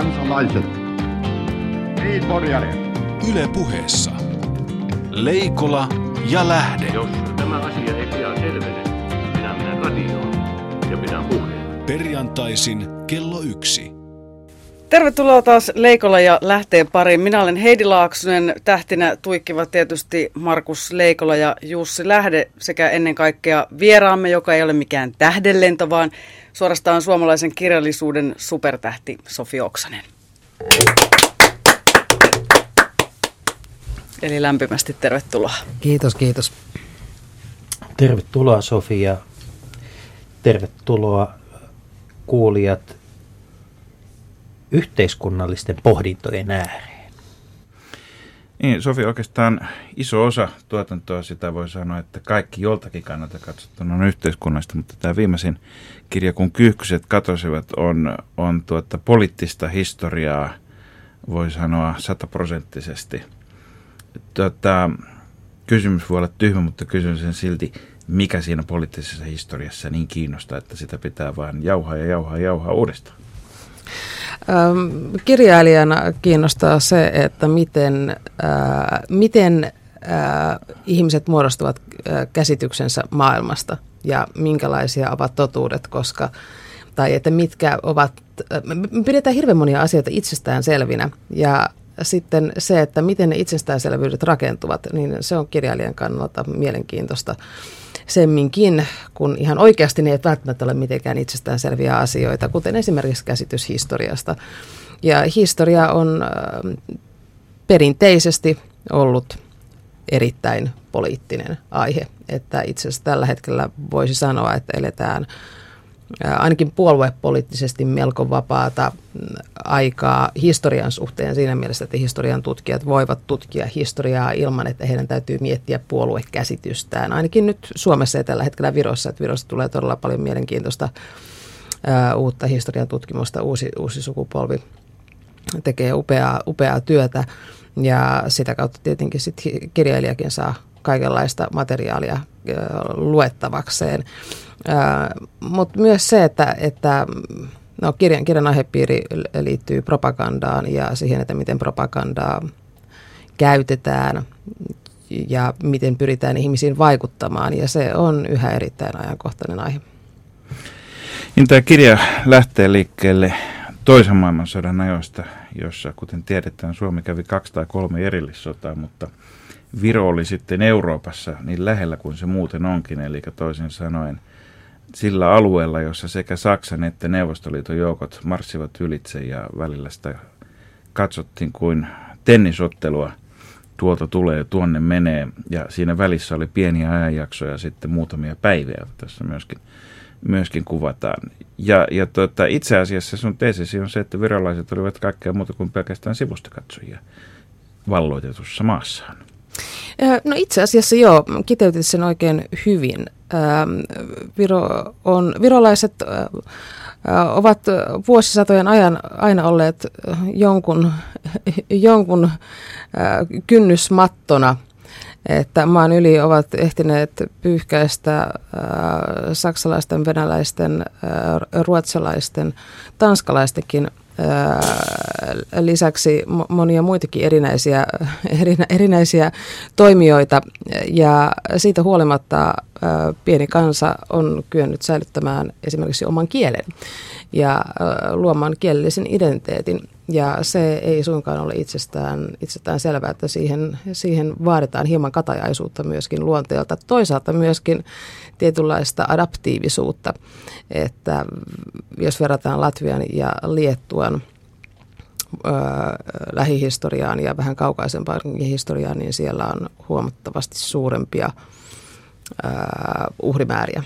kansalaiset. Niin, Yle puheessa. Leikola ja Lähde. Jos tämä asia ei pian selvene, minä menen radioon ja pidän puheen. Perjantaisin kello yksi. Tervetuloa taas Leikola ja Lähteen pariin. Minä olen Heidi Laaksonen. Tähtinä tuikkivat tietysti Markus Leikola ja Jussi Lähde sekä ennen kaikkea vieraamme, joka ei ole mikään tähdenlento, vaan suorastaan suomalaisen kirjallisuuden supertähti Sofi Oksanen. Eli lämpimästi tervetuloa. Kiitos, kiitos. Tervetuloa Sofia. Tervetuloa kuulijat yhteiskunnallisten pohdintojen ääreen. Niin, Sofi, oikeastaan iso osa tuotantoa sitä voi sanoa, että kaikki joltakin kannalta katsottuna on yhteiskunnallista, mutta tämä viimeisin kirja, kun kyyhkyset katosivat, on, on tuota poliittista historiaa, voi sanoa sataprosenttisesti. Tuota, kysymys voi olla tyhmä, mutta kysyn sen silti, mikä siinä poliittisessa historiassa niin kiinnostaa, että sitä pitää vain jauhaa ja jauhaa ja jauhaa uudestaan. Kirjailijana kiinnostaa se, että miten, miten äh, ihmiset muodostavat äh, käsityksensä maailmasta ja minkälaisia ovat totuudet, koska tai että mitkä ovat, me pidetään hirveän monia asioita itsestään selvinä ja sitten se, että miten ne itsestäänselvyydet rakentuvat, niin se on kirjailijan kannalta mielenkiintoista semminkin, kun ihan oikeasti ne ei välttämättä ole mitenkään itsestäänselviä asioita, kuten esimerkiksi käsitys historiasta. Ja historia on äh, perinteisesti ollut erittäin poliittinen aihe, että itse asiassa tällä hetkellä voisi sanoa, että eletään – ainakin puoluepoliittisesti melko vapaata aikaa historian suhteen siinä mielessä, että historian tutkijat voivat tutkia historiaa ilman, että heidän täytyy miettiä puoluekäsitystään. Ainakin nyt Suomessa ja tällä hetkellä Virossa, että Virossa tulee todella paljon mielenkiintoista uutta historian tutkimusta, uusi, uusi sukupolvi tekee upeaa, upeaa työtä ja sitä kautta tietenkin sit kirjailijakin saa kaikenlaista materiaalia luettavakseen. Mutta myös se, että, että no, kirjan, kirjan aihepiiri liittyy propagandaan ja siihen, että miten propagandaa käytetään ja miten pyritään ihmisiin vaikuttamaan. Ja se on yhä erittäin ajankohtainen aihe. Niin tämä kirja lähtee liikkeelle toisen maailmansodan ajoista, jossa, kuten tiedetään, Suomi kävi kaksi tai kolme erillissotaa, mutta Viro oli sitten Euroopassa niin lähellä kuin se muuten onkin, eli toisin sanoen – sillä alueella, jossa sekä Saksan että Neuvostoliiton joukot marssivat ylitse ja välillä sitä katsottiin kuin tennisottelua. Tuolta tulee, tuonne menee ja siinä välissä oli pieniä ajanjaksoja sitten muutamia päiviä, tässä myöskin, myöskin kuvataan. Ja, ja tuota, itse asiassa sun teesisi on se, että virolaiset olivat kaikkea muuta kuin pelkästään sivustakatsojia valloitetussa maassaan. No itse asiassa joo, kiteytit sen oikein hyvin. Viro on, virolaiset ovat vuosisatojen ajan aina olleet jonkun, jonkun kynnysmattona, että maan yli ovat ehtineet pyyhkäistä saksalaisten, venäläisten, ruotsalaisten, tanskalaistenkin lisäksi monia muitakin erinäisiä, erinäisiä toimijoita ja siitä huolimatta pieni kansa on kyennyt säilyttämään esimerkiksi oman kielen ja luomaan kielellisen identiteetin. Ja se ei suinkaan ole itsestään, itsestään selvää, että siihen, siihen vaaditaan hieman katajaisuutta myöskin luonteelta. Toisaalta myöskin tietynlaista adaptiivisuutta, että jos verrataan Latvian ja Liettuan ö, lähihistoriaan ja vähän kaukaisempaan historiaan, niin siellä on huomattavasti suurempia ö, uhrimääriä.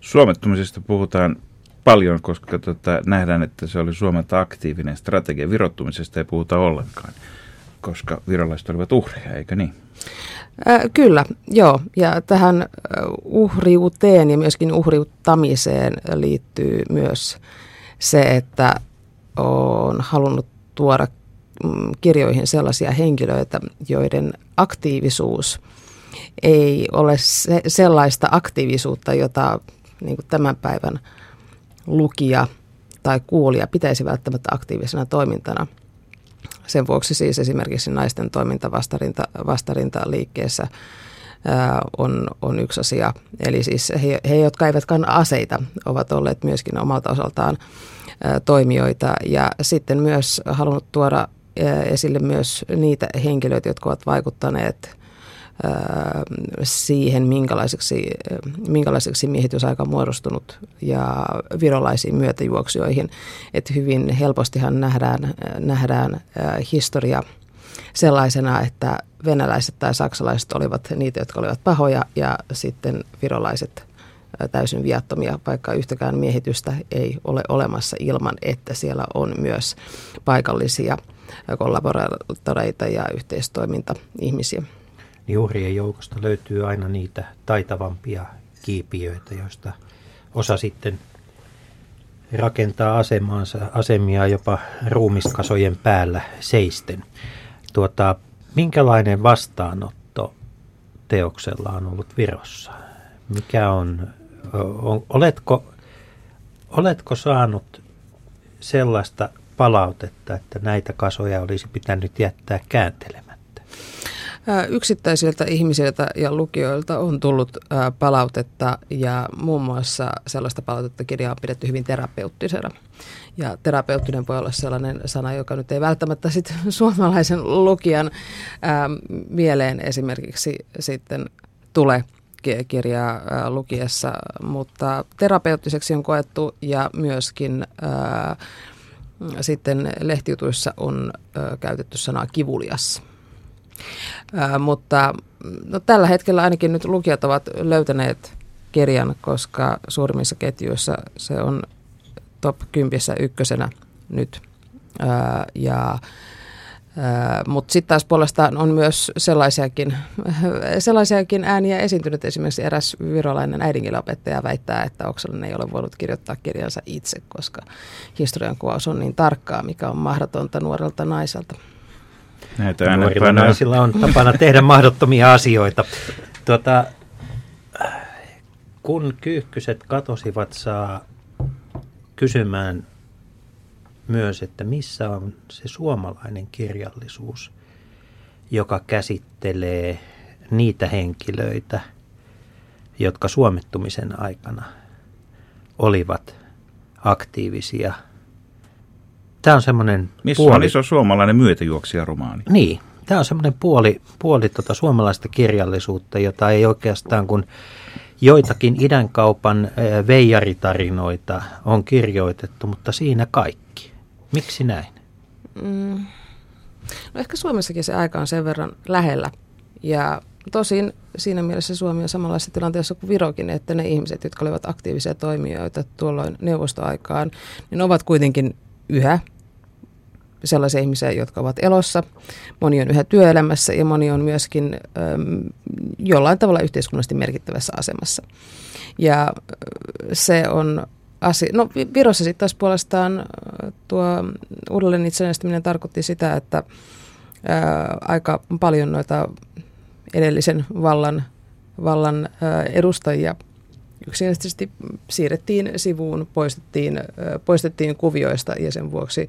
Suomettumisesta puhutaan paljon, koska tota, nähdään, että se oli Suomelta aktiivinen strategia. Virottumisesta ei puhuta ollenkaan, koska virolaiset olivat uhreja, eikö niin? Äh, kyllä, joo. Ja tähän uhriuteen ja myöskin uhriuttamiseen liittyy myös se, että on halunnut tuoda mm, kirjoihin sellaisia henkilöitä, joiden aktiivisuus ei ole se, sellaista aktiivisuutta, jota niin tämän päivän lukija tai kuulija pitäisi välttämättä aktiivisena toimintana. Sen vuoksi siis esimerkiksi naisten toiminta vastarinta, vastarintaliikkeessä ää, on, on yksi asia. Eli siis he, he, jotka eivät kanna aseita, ovat olleet myöskin omalta osaltaan ää, toimijoita. Ja sitten myös halunnut tuoda ää, esille myös niitä henkilöitä, jotka ovat vaikuttaneet siihen, minkälaiseksi, minkälaiseksi miehitysaika on muodostunut ja virolaisiin myötäjuoksioihin. Että hyvin helpostihan nähdään, nähdään historia sellaisena, että venäläiset tai saksalaiset olivat niitä, jotka olivat pahoja ja sitten virolaiset täysin viattomia, vaikka yhtäkään miehitystä ei ole olemassa ilman, että siellä on myös paikallisia kollaboraattoreita ja yhteistoiminta-ihmisiä niin uhrien joukosta löytyy aina niitä taitavampia kiipiöitä, joista osa sitten rakentaa asemaansa, asemia jopa ruumiskasojen päällä seisten. Tuota, minkälainen vastaanotto teoksella on ollut Virossa? Mikä on, on oletko, oletko saanut sellaista palautetta, että näitä kasoja olisi pitänyt jättää kääntelemään? Yksittäisiltä ihmisiltä ja lukijoilta on tullut palautetta ja muun muassa sellaista palautetta kirjaa on pidetty hyvin terapeuttisena. Ja terapeuttinen voi olla sellainen sana, joka nyt ei välttämättä sit suomalaisen lukijan mieleen esimerkiksi sitten tule kirjaa lukiessa, mutta terapeuttiseksi on koettu ja myöskin sitten lehtijutuissa on käytetty sanaa kivulias. Ää, mutta no, tällä hetkellä ainakin nyt lukijat ovat löytäneet kirjan, koska suurimmissa ketjuissa se on top 10 ykkösenä nyt. Ää, ja mutta sitten taas puolestaan on myös sellaisiakin, sellaisiakin ääniä esiintynyt. Esimerkiksi eräs virolainen äidinkielenopettaja väittää, että Oksanen ei ole voinut kirjoittaa kirjansa itse, koska historian kuvaus on niin tarkkaa, mikä on mahdotonta nuorelta naiselta. Näitä Nuorilla naisilla on tapana tehdä mahdottomia asioita. Tuota, kun kyyhkyset katosivat, saa kysymään myös, että missä on se suomalainen kirjallisuus, joka käsittelee niitä henkilöitä, jotka suomettumisen aikana olivat aktiivisia – Tämä on semmoinen Missä puoli... on iso suomalainen myötäjuoksija-romaani? Niin, tämä on semmoinen puoli, puoli tota suomalaista kirjallisuutta, jota ei oikeastaan kun joitakin idänkaupan veijaritarinoita on kirjoitettu, mutta siinä kaikki. Miksi näin? Mm. No ehkä Suomessakin se aika on sen verran lähellä. Ja tosin siinä mielessä Suomi on samanlaisessa tilanteessa kuin Virokin, että ne ihmiset, jotka olivat aktiivisia toimijoita tuolloin neuvostoaikaan, niin ovat kuitenkin yhä sellaisia ihmisiä, jotka ovat elossa. Moni on yhä työelämässä ja moni on myöskin äm, jollain tavalla yhteiskunnallisesti merkittävässä asemassa. Ja se on asia. No Virossa sitten taas puolestaan tuo uudelleen itsenäistyminen tarkoitti sitä, että ää, aika paljon noita edellisen vallan, vallan edustajia yksinkertaisesti siirrettiin sivuun, poistettiin, poistettiin kuvioista ja sen vuoksi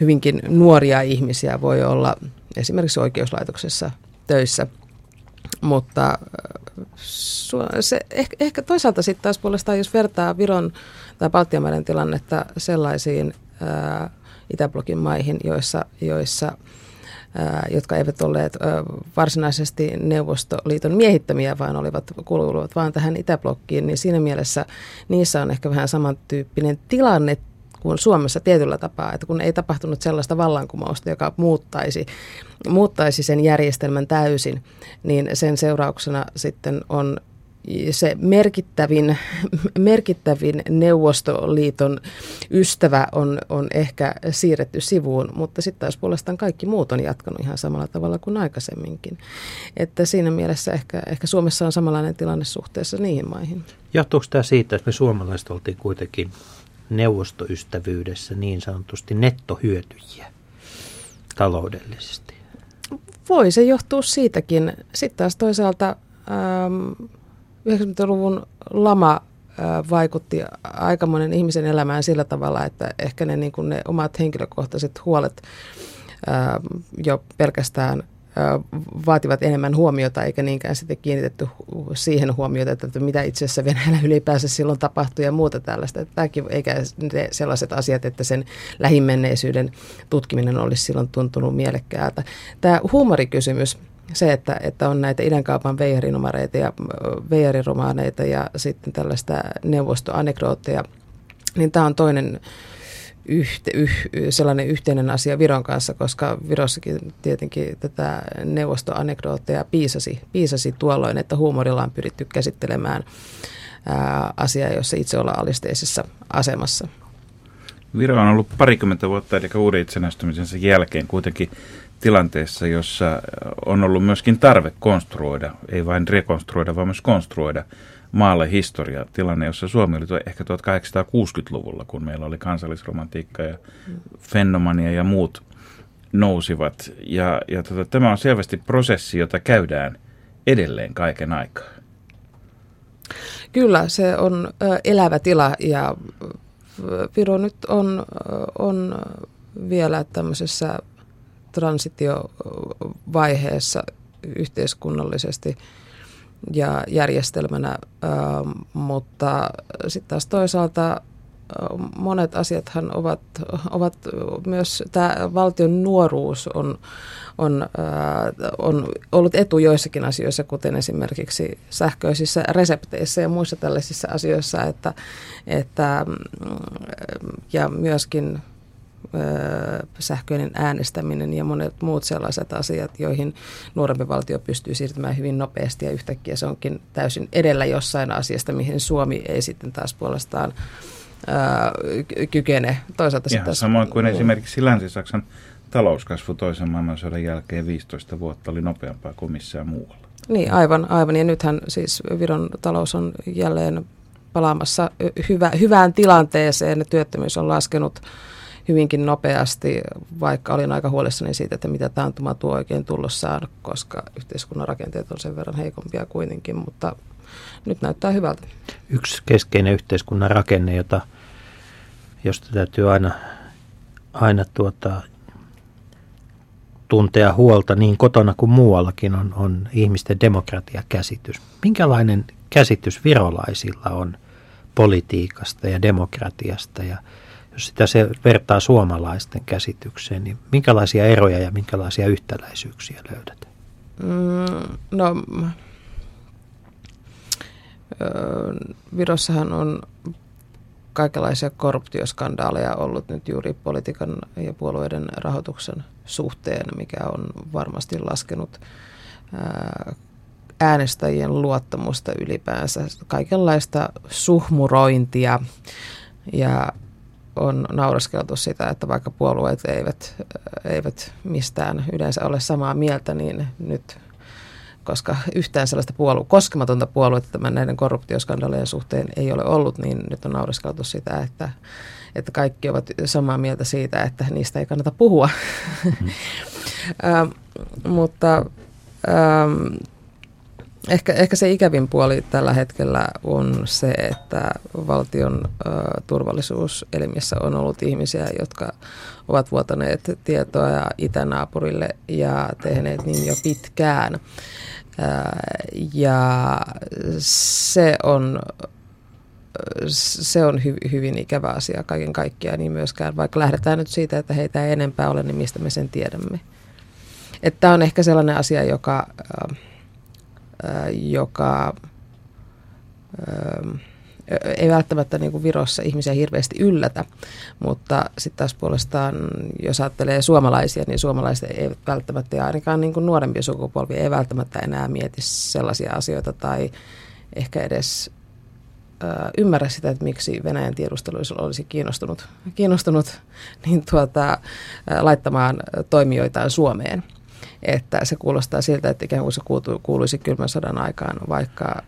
hyvinkin nuoria ihmisiä voi olla esimerkiksi oikeuslaitoksessa töissä. Mutta äh, se, ehkä, ehkä toisaalta sitten taas puolestaan, jos vertaa Viron tai Baltian tilannetta sellaisiin ää, äh, Itäblokin maihin, joissa, joissa ää, äh, jotka eivät olleet ää, varsinaisesti Neuvostoliiton miehittämiä, vaan olivat, kuuluvat vain tähän Itäblokkiin, niin siinä mielessä niissä on ehkä vähän samantyyppinen tilanne kuin Suomessa tietyllä tapaa, että kun ei tapahtunut sellaista vallankumousta, joka muuttaisi, muuttaisi sen järjestelmän täysin, niin sen seurauksena sitten on se merkittävin, merkittävin Neuvostoliiton ystävä on, on ehkä siirretty sivuun, mutta sitten taas puolestaan kaikki muut on jatkanut ihan samalla tavalla kuin aikaisemminkin. Että siinä mielessä ehkä, ehkä Suomessa on samanlainen tilanne suhteessa niihin maihin. Johtuuko tämä siitä, että me suomalaiset oltiin kuitenkin neuvostoystävyydessä niin sanotusti nettohyötyjiä taloudellisesti? Voi se johtua siitäkin. Sitten taas toisaalta ähm, 90-luvun lama vaikutti aika monen ihmisen elämään sillä tavalla, että ehkä ne, niin kuin ne omat henkilökohtaiset huolet jo pelkästään vaativat enemmän huomiota, eikä niinkään sitten kiinnitetty siihen huomiota, että mitä itse asiassa Venäjällä ylipäänsä silloin tapahtui ja muuta tällaista. Tämäkin, eikä sellaiset asiat, että sen lähimenneisyyden tutkiminen olisi silloin tuntunut mielekkäältä. Tämä huumorikysymys, se, että, että on näitä idänkaupan veijarinumareita ja veijariromaaneita ja sitten tällaista neuvostoanekdootteja, niin tämä on toinen yhte, yh, sellainen yhteinen asia Viron kanssa, koska Virossakin tietenkin tätä neuvostoanekdootteja piisasi, piisasi tuolloin, että huumorilla on pyritty käsittelemään ää, asiaa, jossa itse ollaan alisteisessa asemassa. Viro on ollut parikymmentä vuotta, eli uuden itsenäistymisensä jälkeen kuitenkin tilanteessa, jossa on ollut myöskin tarve konstruoida, ei vain rekonstruoida, vaan myös konstruoida maalle historia. Tilanne, jossa Suomi oli ehkä 1860-luvulla, kun meillä oli kansallisromantiikka ja fenomania ja muut nousivat. Ja, ja tota, tämä on selvästi prosessi, jota käydään edelleen kaiken aikaa. Kyllä, se on elävä tila ja Viro nyt on, on vielä tämmöisessä transitiovaiheessa yhteiskunnallisesti ja järjestelmänä, mutta sitten taas toisaalta monet asiathan ovat, ovat myös, tämä valtion nuoruus on, on, on ollut etu joissakin asioissa, kuten esimerkiksi sähköisissä resepteissä ja muissa tällaisissa asioissa, että, että ja myöskin sähköinen äänestäminen ja monet muut sellaiset asiat, joihin nuorempi valtio pystyy siirtymään hyvin nopeasti ja yhtäkkiä se onkin täysin edellä jossain asiasta, mihin Suomi ei sitten taas puolestaan ää, kykene. Toisaalta Ihan taas, samoin kuin niin. esimerkiksi Länsi-Saksan talouskasvu toisen maailmansodan jälkeen 15 vuotta oli nopeampaa kuin missään muualla. Niin, aivan, aivan. Ja nythän siis Viron talous on jälleen palaamassa hyvä, hyvään tilanteeseen. Työttömyys on laskenut hyvinkin nopeasti, vaikka olin aika huolissani siitä, että mitä taantuma tuo oikein tullossaan, koska yhteiskunnan rakenteet on sen verran heikompia kuitenkin, mutta nyt näyttää hyvältä. Yksi keskeinen yhteiskunnan rakenne, jota, josta täytyy aina, aina tuota, tuntea huolta niin kotona kuin muuallakin on, on ihmisten demokratiakäsitys. Minkälainen käsitys virolaisilla on politiikasta ja demokratiasta ja jos sitä se vertaa suomalaisten käsitykseen, niin minkälaisia eroja ja minkälaisia yhtäläisyyksiä löydät? Mm, no, Virossahan on kaikenlaisia korruptioskandaaleja ollut nyt juuri politiikan ja puolueiden rahoituksen suhteen, mikä on varmasti laskenut äänestäjien luottamusta ylipäänsä. Kaikenlaista suhmurointia ja on nauraskeltu sitä, että vaikka puolueet eivät, eivät mistään yleensä ole samaa mieltä, niin nyt koska yhtään sellaista puolue, koskematonta puoluetta tämän näiden korruptioskandaalien suhteen ei ole ollut, niin nyt on nauraskeltu sitä, että, että kaikki ovat samaa mieltä siitä, että niistä ei kannata puhua. Mm. äh, mutta ähm, Ehkä, ehkä se ikävin puoli tällä hetkellä on se, että valtion ö, turvallisuuselimissä on ollut ihmisiä, jotka ovat vuotaneet tietoa itänaapurille ja tehneet niin jo pitkään. Ö, ja se on, se on hy, hyvin ikävä asia kaiken kaikkiaan, niin myöskään vaikka lähdetään nyt siitä, että heitä ei enempää ole, niin mistä me sen tiedämme. Että on ehkä sellainen asia, joka... Ö, joka ei välttämättä niin kuin Virossa ihmisiä hirveästi yllätä, mutta sitten taas puolestaan, jos ajattelee suomalaisia, niin suomalaiset eivät välttämättä, ja ainakaan niin kuin nuorempi sukupolvi ei välttämättä enää mieti sellaisia asioita tai ehkä edes ymmärrä sitä, että miksi Venäjän tiedustelu olisi kiinnostunut, kiinnostunut niin tuota, laittamaan toimijoitaan Suomeen. Että se kuulostaa siltä, että ikään kuin se kuuluisi kylmän sodan aikaan, vaikka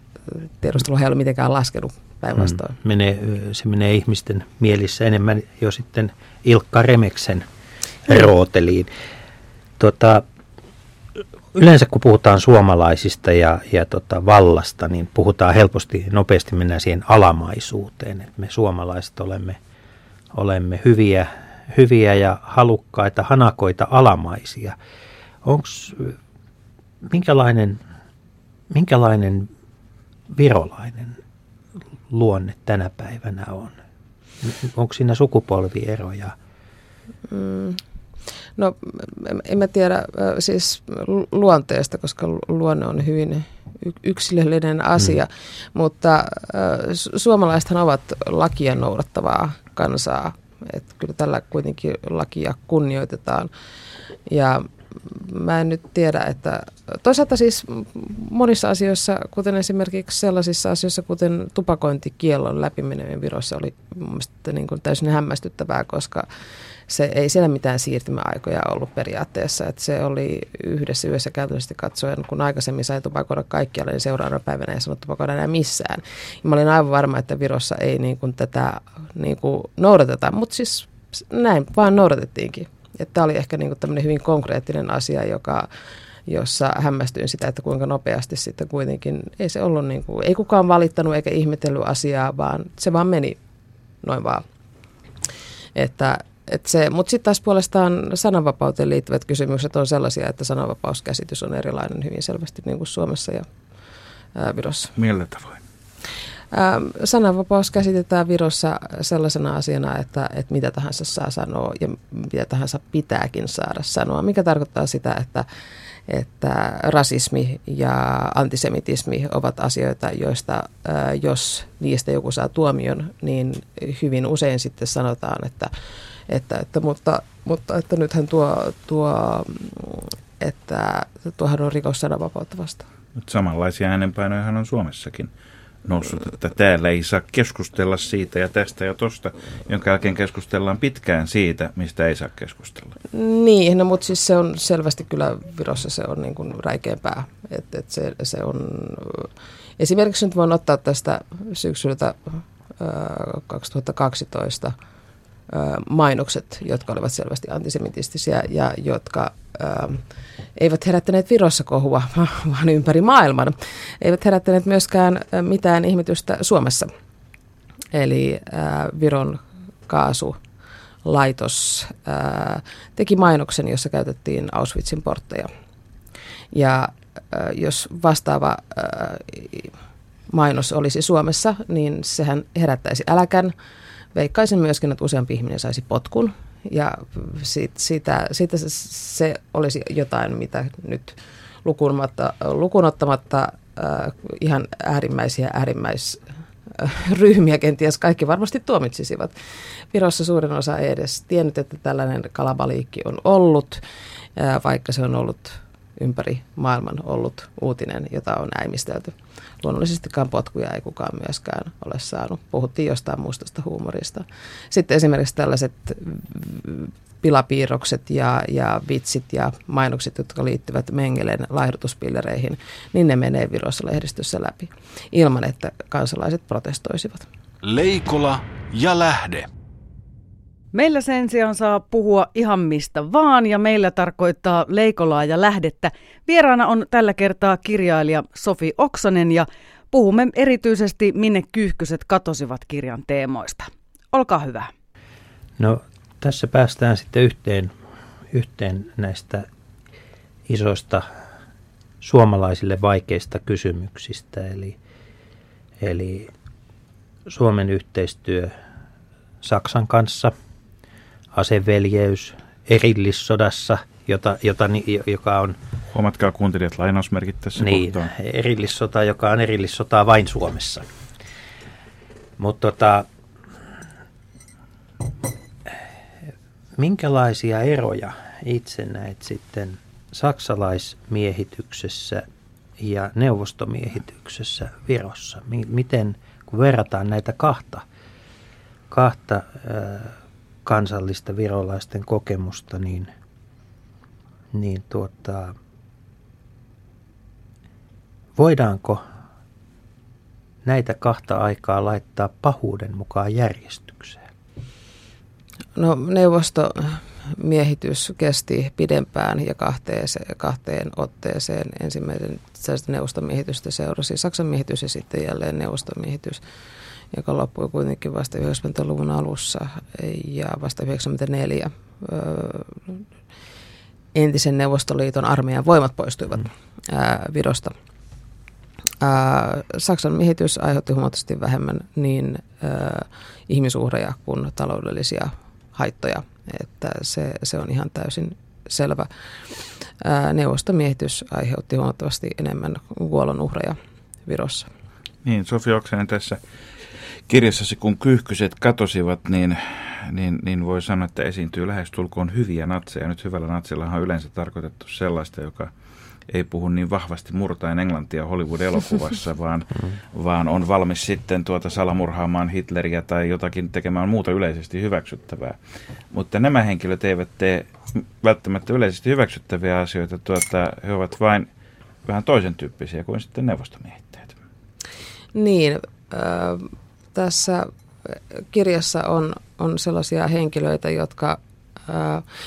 tiedustelu ei ole mitenkään laskenut päinvastoin. Mm, menee, se menee ihmisten mielissä enemmän jo sitten Ilkka Remeksen mm. rooteliin. Tota, yleensä kun puhutaan suomalaisista ja, ja tota vallasta, niin puhutaan helposti, nopeasti mennään siihen alamaisuuteen, että me suomalaiset olemme, olemme hyviä, hyviä ja halukkaita, hanakoita alamaisia. Onko minkälainen, minkälainen virolainen luonne tänä päivänä on? Onko siinä sukupolvieroja? Mm. No en mä tiedä siis luonteesta, koska luonne on hyvin yksilöllinen asia, mm. mutta suomalaisethan ovat lakia noudattavaa kansaa. Että kyllä tällä kuitenkin lakia kunnioitetaan. Ja mä en nyt tiedä, että toisaalta siis monissa asioissa, kuten esimerkiksi sellaisissa asioissa, kuten tupakointikiellon läpimeneminen Virossa oli mun mielestä niin kuin täysin hämmästyttävää, koska se ei siellä mitään siirtymäaikoja ollut periaatteessa. Että se oli yhdessä yössä käytännössä katsoen, kun aikaisemmin sai tupakoida kaikkialle, niin seuraavana päivänä ei sanonut tupakoida enää missään. Ja mä olin aivan varma, että Virossa ei niin kuin tätä niin kuin noudateta, mutta siis näin vaan noudatettiinkin. Tämä oli ehkä niin tämmöinen hyvin konkreettinen asia, joka, jossa hämmästyin sitä, että kuinka nopeasti sitten kuitenkin, ei se ollut niin kuin, ei kukaan valittanut eikä ihmetellyt asiaa, vaan se vaan meni noin vaan. Että, että se, mutta sitten taas puolestaan sananvapauteen liittyvät kysymykset on sellaisia, että sananvapauskäsitys on erilainen hyvin selvästi niin kuin Suomessa ja ää, Virossa. Millä tavoin? Ähm, sananvapaus käsitetään Virossa sellaisena asiana, että, että mitä tahansa saa sanoa ja mitä tahansa pitääkin saada sanoa, mikä tarkoittaa sitä, että, että rasismi ja antisemitismi ovat asioita, joista äh, jos niistä joku saa tuomion, niin hyvin usein sitten sanotaan, että, että, että mutta, mutta että nythän tuo, tuo että tuohan on rikos sananvapautta vastaan. Samanlaisia äänenpainoja on Suomessakin noussut, että täällä ei saa keskustella siitä ja tästä ja tosta, jonka jälkeen keskustellaan pitkään siitä, mistä ei saa keskustella. Niin, no, mutta siis se on selvästi kyllä Virossa se on niin kuin räikeämpää. että et se, se on, esimerkiksi nyt voin ottaa tästä syksyltä äh, 2012 äh, mainokset, jotka olivat selvästi antisemitistisiä ja jotka eivät herättäneet Virossa kohua, vaan ympäri maailman. Eivät herättäneet myöskään mitään ihmetystä Suomessa. Eli äh, Viron kaasulaitos äh, teki mainoksen, jossa käytettiin Auschwitzin portteja. Ja äh, jos vastaava äh, mainos olisi Suomessa, niin sehän herättäisi äläkän. Veikkaisin myöskin, että useampi ihminen saisi potkun ja sit, sitä, sitä se, se olisi jotain, mitä nyt lukunottamatta äh, ihan äärimmäisiä äärimmäisryhmiä kenties kaikki varmasti tuomitsisivat. Virossa suurin osa ei edes tiennyt, että tällainen kalabaliikki on ollut, äh, vaikka se on ollut ympäri maailman ollut uutinen, jota on äimistelty. Luonnollisestikaan potkuja ei kukaan myöskään ole saanut. Puhuttiin jostain mustasta huumorista. Sitten esimerkiksi tällaiset pilapiirrokset ja, ja vitsit ja mainokset, jotka liittyvät Mengelen laihdutuspillereihin, niin ne menee Virossa lehdistössä läpi ilman, että kansalaiset protestoisivat. Leikola ja lähde. Meillä sen sijaan saa puhua ihan mistä vaan ja meillä tarkoittaa leikolaa ja lähdettä. Vieraana on tällä kertaa kirjailija Sofi Oksanen ja puhumme erityisesti Minne kyyhkyset katosivat kirjan teemoista. Olkaa hyvä. No tässä päästään sitten yhteen, yhteen näistä isoista suomalaisille vaikeista kysymyksistä, eli, eli Suomen yhteistyö Saksan kanssa – aseveljeys erillissodassa, jota, jota, joka on... Huomatkaa kuuntelijat lainausmerkit tässä Niin, kohtaan. erillissota, joka on erillissotaa vain Suomessa. Mutta tota, minkälaisia eroja itse näet sitten saksalaismiehityksessä ja neuvostomiehityksessä Virossa? Miten, kun verrataan näitä kahta, kahta äh, kansallista virolaisten kokemusta, niin, niin tuota, voidaanko näitä kahta aikaa laittaa pahuuden mukaan järjestykseen? No neuvosto, miehitys kesti pidempään ja kahteen, kahteen otteeseen. Ensimmäisen neuvoston miehitystä seurasi Saksan miehitys ja sitten jälleen neuvoston miehitys, joka loppui kuitenkin vasta 90-luvun alussa ja vasta 94 entisen Neuvostoliiton armeijan voimat poistuivat mm. ää, Virosta. Ää, Saksan miehitys aiheutti huomattavasti vähemmän niin ää, ihmisuhreja kuin taloudellisia haittoja, että se, se on ihan täysin selvä. Ää, neuvostomiehitys aiheutti huomattavasti enemmän kuolonuhreja Virossa. Niin, Sofi Oksanen tässä kirjassasi, kun kyyhkyset katosivat, niin, niin, niin voi sanoa, että esiintyy lähestulkoon hyviä natseja. Nyt hyvällä natsilla on yleensä tarkoitettu sellaista, joka ei puhu niin vahvasti murtaen englantia Hollywood-elokuvassa, vaan, vaan on valmis sitten tuota salamurhaamaan Hitleriä tai jotakin tekemään muuta yleisesti hyväksyttävää. Mutta nämä henkilöt eivät tee välttämättä yleisesti hyväksyttäviä asioita, tuota, he ovat vain vähän toisen tyyppisiä kuin sitten neuvostomiehittäjät. Niin, äh, tässä kirjassa on, on sellaisia henkilöitä, jotka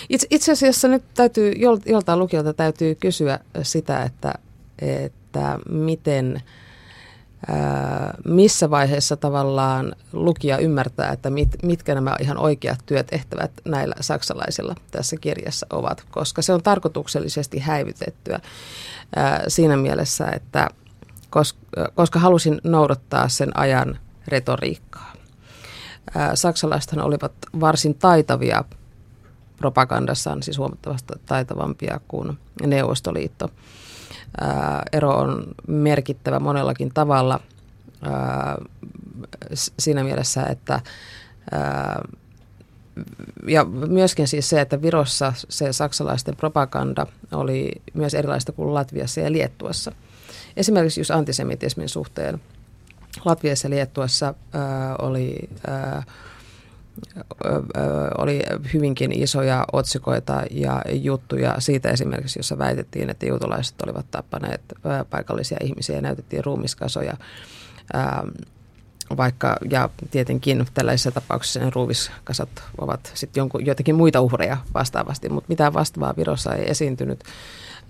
itse, itse asiassa nyt täytyy, joltain lukijalta täytyy kysyä sitä, että, että miten, missä vaiheessa tavallaan lukija ymmärtää, että mit, mitkä nämä ihan oikeat työtehtävät näillä saksalaisilla tässä kirjassa ovat, koska se on tarkoituksellisesti häivytettyä siinä mielessä, että koska, koska halusin noudattaa sen ajan retoriikkaa. Saksalaisethan olivat varsin taitavia propagandassaan, siis huomattavasti taitavampia kuin Neuvostoliitto. ero on merkittävä monellakin tavalla siinä mielessä, että ja myöskin siis se, että Virossa se saksalaisten propaganda oli myös erilaista kuin Latviassa ja Liettuassa. Esimerkiksi just antisemitismin suhteen Latviassa ja Liettuassa äh, oli, äh, oli hyvinkin isoja otsikoita ja juttuja siitä esimerkiksi, jossa väitettiin, että juutalaiset olivat tappaneet paikallisia ihmisiä ja näytettiin ruumiskasoja. Vaikka, ja tietenkin tällaisissa tapauksissa ne ruumiskasat ovat sitten joitakin muita uhreja vastaavasti, mutta mitään vastaavaa Virossa ei esiintynyt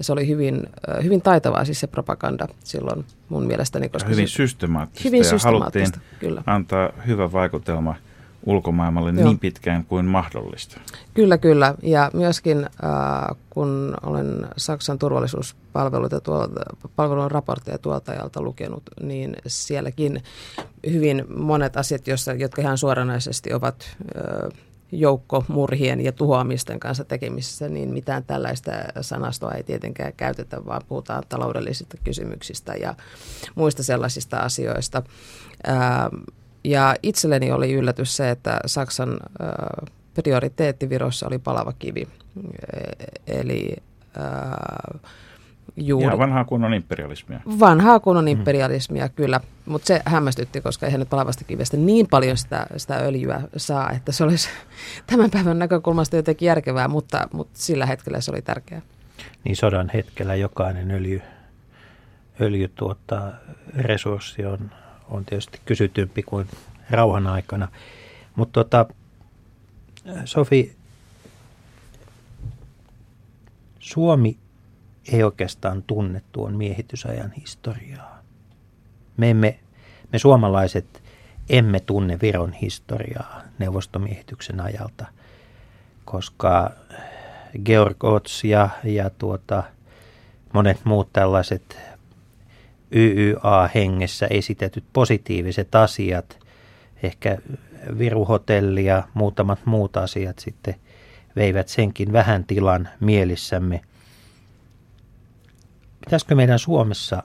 se oli hyvin, hyvin taitavaa siis se propaganda silloin mun mielestäni. Koska hyvin se, systemaattista hyvin ja systemaattista, haluttiin kyllä. antaa hyvä vaikutelma ulkomaailmalle Joo. niin pitkään kuin mahdollista. Kyllä, kyllä. Ja myöskin äh, kun olen Saksan turvallisuuspalveluita tuolta, palvelun raportteja tuolta ajalta lukenut, niin sielläkin hyvin monet asiat, jossa, jotka ihan suoranaisesti ovat äh, joukkomurhien ja tuhoamisten kanssa tekemisissä, niin mitään tällaista sanastoa ei tietenkään käytetä, vaan puhutaan taloudellisista kysymyksistä ja muista sellaisista asioista. Ja itselleni oli yllätys se, että Saksan prioriteetti Virossa oli palava kivi. E, eli juuri. Ihan vanhaa kunnon imperialismia. Vanhaa kunnon imperialismia, mm. kyllä. Mutta se hämmästytti, koska eihän nyt palavasta kivestä niin paljon sitä, sitä öljyä saa, että se olisi tämän päivän näkökulmasta jotenkin järkevää, mutta, mutta sillä hetkellä se oli tärkeää. Niin sodan hetkellä jokainen öljy, öljy tuota, resurssi on, on tietysti kysytympi kuin rauhan aikana. Mutta tota, Sofi, Suomi ei oikeastaan tunne tuon miehitysajan historiaa. Me, emme, me suomalaiset emme tunne Viron historiaa neuvostomiehityksen ajalta, koska Georg Ots ja, ja tuota, monet muut tällaiset YYA-hengessä esitetyt positiiviset asiat, ehkä Viruhotelli ja muutamat muut asiat sitten veivät senkin vähän tilan mielissämme. Pitäisikö meidän Suomessa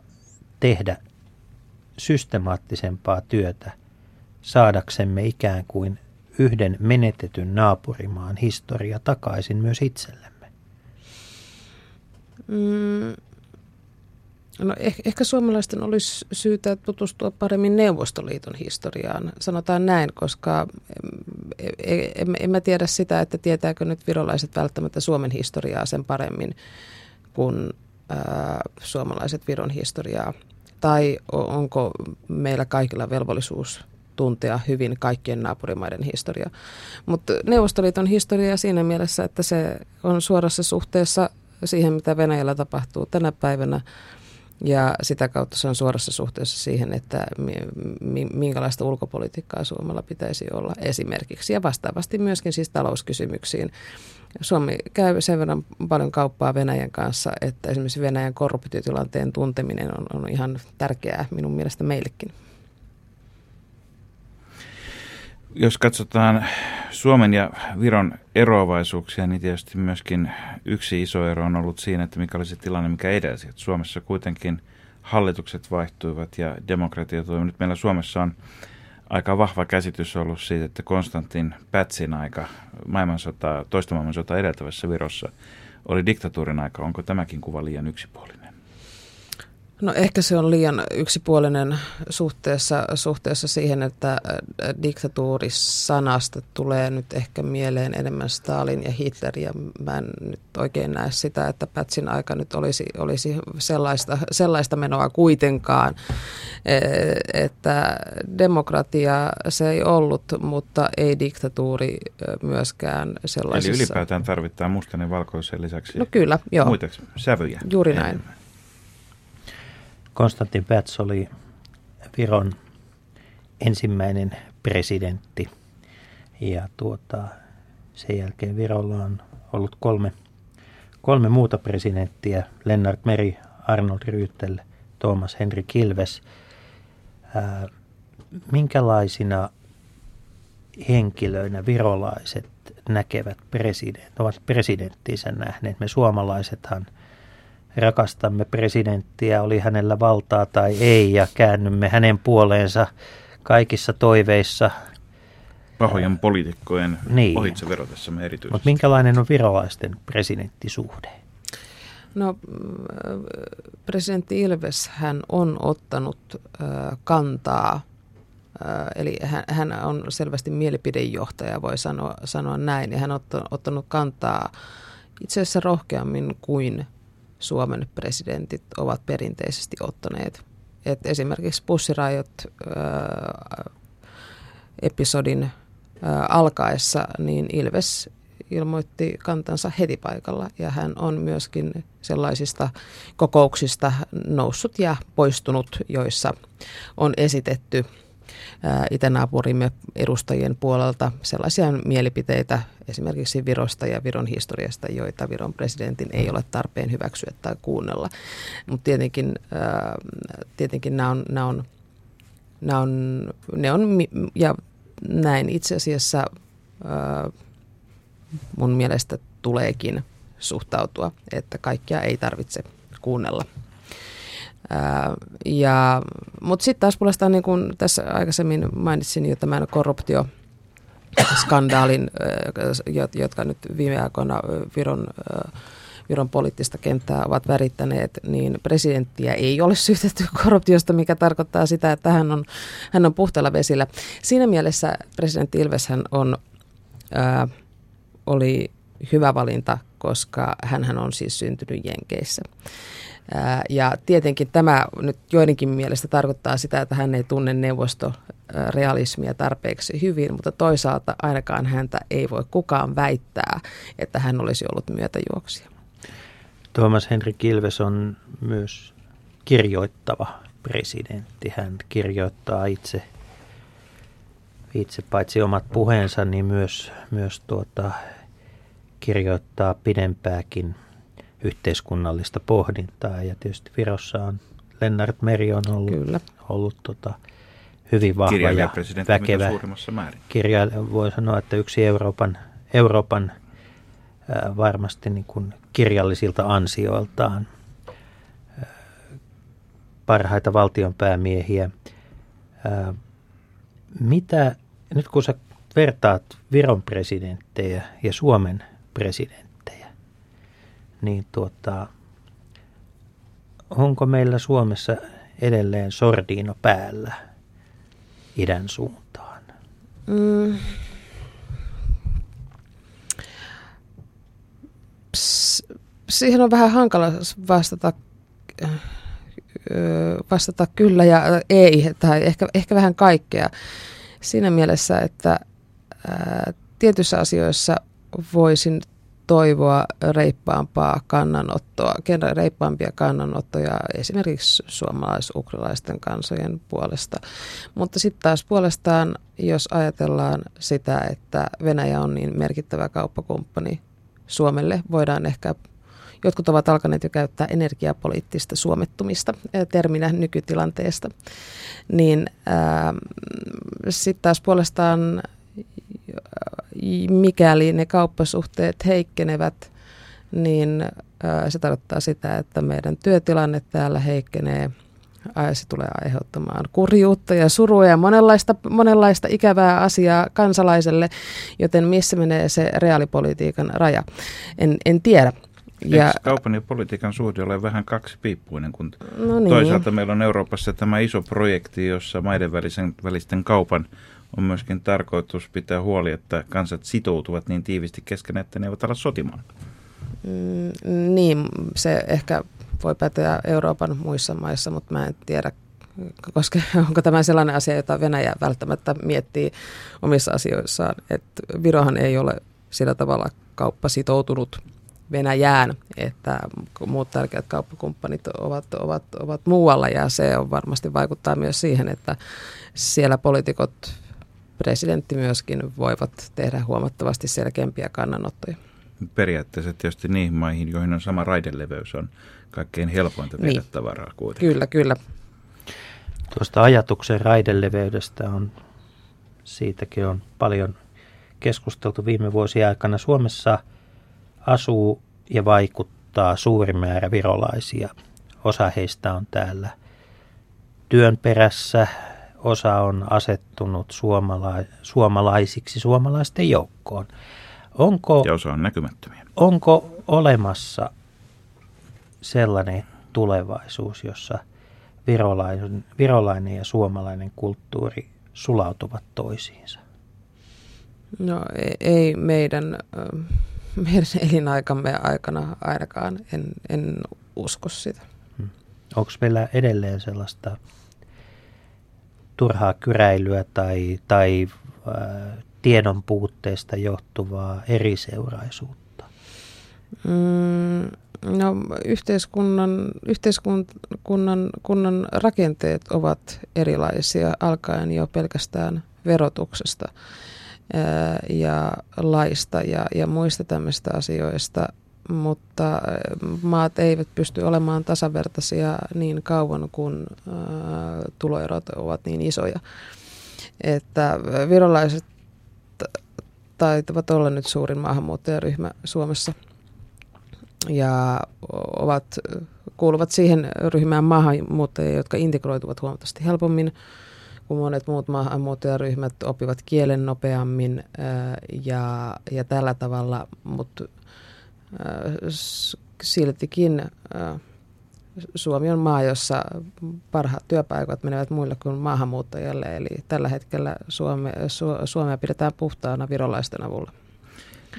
tehdä systemaattisempaa työtä saadaksemme ikään kuin yhden menetetyn naapurimaan historia takaisin myös itsellemme? Mm, no ehkä, ehkä suomalaisten olisi syytä tutustua paremmin Neuvostoliiton historiaan, sanotaan näin, koska en, en, en mä tiedä sitä, että tietääkö nyt virolaiset välttämättä Suomen historiaa sen paremmin kuin ää, suomalaiset Viron historiaa? Tai onko meillä kaikilla velvollisuus tuntea hyvin kaikkien naapurimaiden historia. Mutta Neuvostoliiton historia siinä mielessä, että se on suorassa suhteessa siihen, mitä Venäjällä tapahtuu tänä päivänä. Ja sitä kautta se on suorassa suhteessa siihen, että minkälaista ulkopolitiikkaa Suomella pitäisi olla esimerkiksi. Ja vastaavasti myöskin siis talouskysymyksiin. Suomi käy sen verran paljon kauppaa Venäjän kanssa, että esimerkiksi Venäjän korruptiotilanteen tunteminen on, on ihan tärkeää minun mielestä meillekin. Jos katsotaan Suomen ja Viron eroavaisuuksia, niin tietysti myöskin yksi iso ero on ollut siinä, että mikä oli se tilanne, mikä edelsi. Että Suomessa kuitenkin hallitukset vaihtuivat ja demokratia toimi. Nyt meillä Suomessa on aika vahva käsitys ollut siitä, että Konstantin Pätsin aika maailmansota, toista maailmansota edeltävässä Virossa oli diktatuurin aika. Onko tämäkin kuva liian yksipuolinen? No ehkä se on liian yksipuolinen suhteessa, suhteessa siihen, että äh, diktatuurisanasta tulee nyt ehkä mieleen enemmän Stalin ja Hitler. Ja mä en nyt oikein näe sitä, että Pätsin aika nyt olisi, olisi sellaista, sellaista menoa kuitenkaan. Että demokratia se ei ollut, mutta ei diktatuuri myöskään sellaisessa. Eli ylipäätään tarvitaan mustan ja valkoisen lisäksi no kyllä, joo. muita sävyjä. Juuri näin. Enemmän. Konstantin Päts oli Viron ensimmäinen presidentti. Ja tuota, sen jälkeen Virolla on ollut kolme, kolme muuta presidenttiä. Lennart Meri, Arnold Ryytel, Thomas Henry Kilves. Ää, minkälaisina henkilöinä virolaiset näkevät president, ovat presidenttinsä nähneet? Me suomalaisethan – rakastamme presidenttiä, oli hänellä valtaa tai ei, ja käännymme hänen puoleensa kaikissa toiveissa. Pahojen poliitikkojen niin. ohitse verotessamme erityisesti. Mutta minkälainen on virolaisten presidenttisuhde? No, presidentti Ilves hän on ottanut kantaa, eli hän, hän on selvästi mielipidejohtaja, voi sanoa, sanoa näin, ja hän on ottanut kantaa itse asiassa rohkeammin kuin Suomen presidentit ovat perinteisesti ottaneet. Et esimerkiksi pussirajot episodin ää, alkaessa, niin Ilves ilmoitti kantansa heti paikalla ja hän on myöskin sellaisista kokouksista noussut ja poistunut, joissa on esitetty itänaapurimme edustajien puolelta sellaisia mielipiteitä esimerkiksi Virosta ja Viron historiasta, joita Viron presidentin ei ole tarpeen hyväksyä tai kuunnella. Mutta tietenkin, tietenkin nämä on, nämä on, nämä on, ne on, ja näin itse asiassa mun mielestä tuleekin suhtautua, että kaikkia ei tarvitse kuunnella. Ja, mutta sitten taas puolestaan, niin kuin tässä aikaisemmin mainitsin jo tämän korruptio skandaalin, jotka nyt viime aikoina Viron, Viron poliittista kenttää ovat värittäneet, niin presidenttiä ei ole syytetty korruptiosta, mikä tarkoittaa sitä, että hän on, hän on puhtaalla vesillä. Siinä mielessä presidentti Ilves hän on, ää, oli hyvä valinta, koska hän on siis syntynyt Jenkeissä. Ja tietenkin tämä nyt joidenkin mielestä tarkoittaa sitä, että hän ei tunne neuvostorealismia tarpeeksi hyvin, mutta toisaalta ainakaan häntä ei voi kukaan väittää, että hän olisi ollut myötäjuoksija. Thomas Henry Kilves on myös kirjoittava presidentti. Hän kirjoittaa itse, itse paitsi omat puheensa, niin myös, myös tuota, kirjoittaa pidempääkin yhteiskunnallista pohdintaa. Ja tietysti Virossa on Lennart Meri on ollut, Kyllä. ollut tota, hyvin vahva ja väkevä. Kirjailija voi sanoa, että yksi Euroopan, Euroopan ää, varmasti niin kuin kirjallisilta ansioiltaan ää, parhaita valtionpäämiehiä. Ää, mitä, nyt kun sä vertaat Viron presidenttejä ja Suomen presidenttejä, niin tuota, onko meillä Suomessa edelleen sordiino päällä idän suuntaan? Mm. siihen on vähän hankala vastata, vastata kyllä ja ei, tai ehkä, ehkä vähän kaikkea. siinä mielessä, että ää, tietyissä asioissa voisin toivoa reippaampaa kannanottoa, reippaampia kannanottoja esimerkiksi suomalais-ukralaisten kansojen puolesta. Mutta sitten taas puolestaan, jos ajatellaan sitä, että Venäjä on niin merkittävä kauppakumppani Suomelle, voidaan ehkä Jotkut ovat alkaneet jo käyttää energiapoliittista suomettumista terminä nykytilanteesta. Niin sitten taas puolestaan mikäli ne kauppasuhteet heikkenevät, niin se tarkoittaa sitä, että meidän työtilanne täällä heikkenee. Se tulee aiheuttamaan kurjuutta ja surua ja monenlaista, monenlaista ikävää asiaa kansalaiselle, joten missä menee se reaalipolitiikan raja? En, en tiedä. Ja, Eikö kaupan ja politiikan suhde ole vähän kaksipiippuinen, kun no niin. toisaalta meillä on Euroopassa tämä iso projekti, jossa maiden välisen, välisten kaupan on myöskin tarkoitus pitää huoli, että kansat sitoutuvat niin tiivisti kesken, että ne eivät ala sotimaan. Mm, niin, se ehkä voi päteä Euroopan muissa maissa, mutta mä en tiedä, koska onko tämä sellainen asia, jota Venäjä välttämättä miettii omissa asioissaan, että Virohan ei ole sillä tavalla kauppa sitoutunut Venäjään, että muut tärkeät kauppakumppanit ovat, ovat, ovat muualla ja se on varmasti vaikuttaa myös siihen, että siellä poliitikot presidentti myöskin voivat tehdä huomattavasti selkeämpiä kannanottoja. Periaatteessa tietysti niihin maihin, joihin on sama raideleveys, on kaikkein helpointa viedä niin. tavaraa kuitenkin. Kyllä, kyllä. Tuosta ajatuksen raideleveydestä on, siitäkin on paljon keskusteltu viime vuosien aikana. Suomessa asuu ja vaikuttaa suuri määrä virolaisia. Osa heistä on täällä työn perässä, osa on asettunut suomala- suomalaisiksi suomalaisten joukkoon. Onko, ja osa on näkymättömiä. Onko olemassa sellainen tulevaisuus, jossa virolainen, virolainen ja suomalainen kulttuuri sulautuvat toisiinsa? No ei meidän, meidän elinaikamme aikana ainakaan, en, en usko sitä. Hmm. Onko meillä edelleen sellaista turhaa kyräilyä tai, tai äh, tiedon puutteesta johtuvaa eriseuraisuutta? Mm, no, yhteiskunnan, yhteiskunnan kunnan rakenteet ovat erilaisia alkaen jo pelkästään verotuksesta ja laista ja, ja muista tämmöistä asioista – mutta äh, maat eivät pysty olemaan tasavertaisia niin kauan, kun äh, tuloerot ovat niin isoja. Että virolaiset taitavat olla nyt suurin maahanmuuttajaryhmä Suomessa ja ovat, kuuluvat siihen ryhmään maahanmuuttajia, jotka integroituvat huomattavasti helpommin kuin monet muut maahanmuuttajaryhmät oppivat kielen nopeammin äh, ja, ja tällä tavalla, mutta siltikin Suomi on maa, jossa parhaat työpaikat menevät muille kuin maahanmuuttajille. Eli tällä hetkellä Suome, Su, Suomea pidetään puhtaana virolaisten avulla.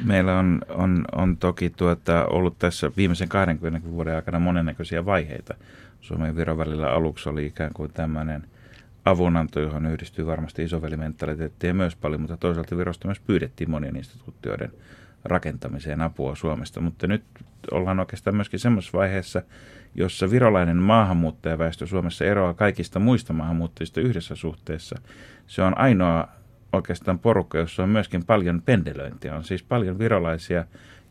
Meillä on, on, on toki tuota, ollut tässä viimeisen 20 vuoden aikana monennäköisiä vaiheita. Suomen Viron välillä aluksi oli ikään kuin tämmöinen avunanto, johon yhdistyy varmasti isovelimentaliteettia myös paljon, mutta toisaalta Virosta myös pyydettiin monien instituutioiden – rakentamiseen apua Suomesta. Mutta nyt ollaan oikeastaan myöskin semmoisessa vaiheessa, jossa virolainen maahanmuuttajaväestö Suomessa eroaa kaikista muista maahanmuuttajista yhdessä suhteessa. Se on ainoa oikeastaan porukka, jossa on myöskin paljon pendelöintiä. On siis paljon virolaisia,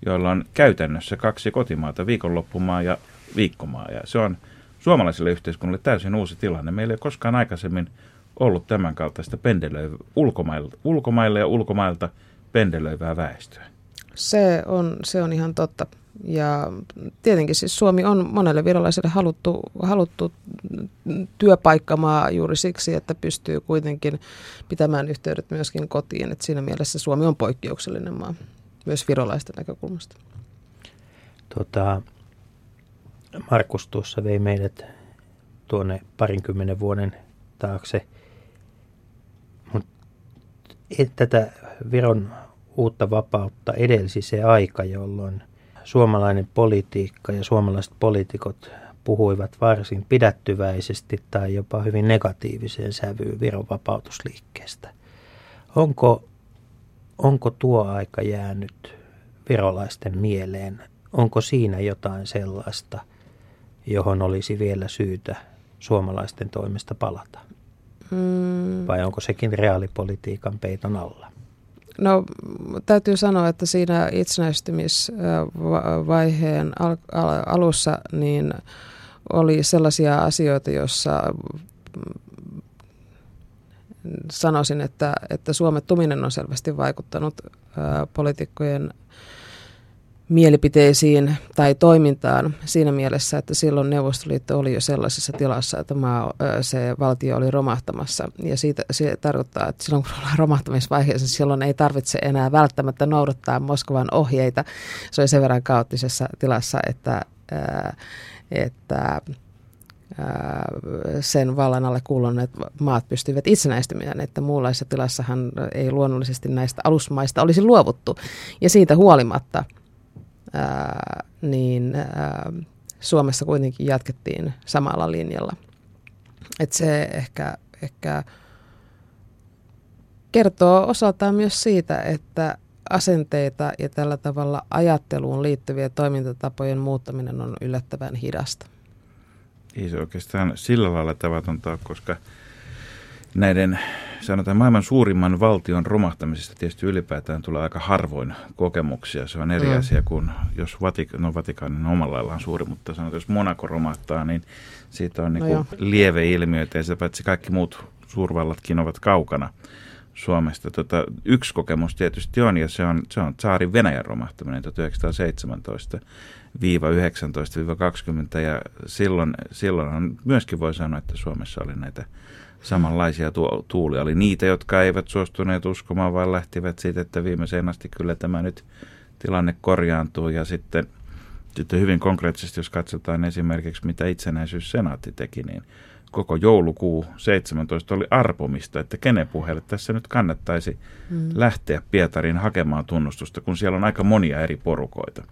joilla on käytännössä kaksi kotimaata, viikonloppumaa ja viikkomaa. Ja se on suomalaiselle yhteiskunnalle täysin uusi tilanne. Meillä ei koskaan aikaisemmin ollut tämän kaltaista pendelöivää ulkomailta, ulkomaille ja ulkomailta pendelöivää väestöä. Se on, se on ihan totta. Ja tietenkin siis Suomi on monelle virolaiselle haluttu, haluttu työpaikkamaa juuri siksi, että pystyy kuitenkin pitämään yhteydet myöskin kotiin. Et siinä mielessä Suomi on poikkeuksellinen maa myös virolaisten näkökulmasta. Tota, Markus tuossa vei meidät tuonne parinkymmenen vuoden taakse. Mut tätä Viron uutta vapautta edelsi se aika, jolloin suomalainen politiikka ja suomalaiset poliitikot puhuivat varsin pidättyväisesti tai jopa hyvin negatiiviseen sävyyn Viron vapautusliikkeestä. Onko, onko tuo aika jäänyt virolaisten mieleen? Onko siinä jotain sellaista, johon olisi vielä syytä suomalaisten toimesta palata? Mm. Vai onko sekin reaalipolitiikan peiton alla? No täytyy sanoa, että siinä itsenäistymisvaiheen alussa niin oli sellaisia asioita, joissa sanoisin, että, että suomettuminen on selvästi vaikuttanut poliitikkojen mielipiteisiin tai toimintaan siinä mielessä, että silloin Neuvostoliitto oli jo sellaisessa tilassa, että maa, se valtio oli romahtamassa. Ja siitä, se tarkoittaa, että silloin kun ollaan romahtamisvaiheessa, silloin ei tarvitse enää välttämättä noudattaa Moskovan ohjeita. Se oli sen verran kaoottisessa tilassa, että, että sen vallan alle kuuluneet maat pystyivät itsenäistymään, että muunlaisessa tilassahan ei luonnollisesti näistä alusmaista olisi luovuttu. Ja siitä huolimatta – ää, niin ää, Suomessa kuitenkin jatkettiin samalla linjalla. Et se ehkä, ehkä kertoo osaltaan myös siitä, että asenteita ja tällä tavalla ajatteluun liittyviä toimintatapojen muuttaminen on yllättävän hidasta. Ei se oikeastaan sillä lailla tavatonta koska näiden sanotaan maailman suurimman valtion romahtamisesta tietysti ylipäätään tulee aika harvoin kokemuksia. Se on eri mm. asia kuin jos Vatik- no Vatikaanin on omalla laillaan suuri, mutta sanotaan, jos Monaco romahtaa, niin siitä on niin no lieve ilmiöitä ja sitä paitsi kaikki muut suurvallatkin ovat kaukana Suomesta. Tota, yksi kokemus tietysti on, ja se on, se on Tsaarin Venäjän romahtaminen 1917 19-20 ja silloin, silloin on, myöskin voi sanoa, että Suomessa oli näitä samanlaisia tuo, tuulia. Oli niitä, jotka eivät suostuneet uskomaan, vaan lähtivät siitä, että viimeiseen asti kyllä tämä nyt tilanne korjaantuu. Ja sitten, sitten hyvin konkreettisesti, jos katsotaan esimerkiksi, mitä itsenäisyyssenaatti teki, niin koko joulukuu 17 oli arpomista, että kenen puheelle tässä nyt kannattaisi mm. lähteä Pietariin hakemaan tunnustusta, kun siellä on aika monia eri porukoita.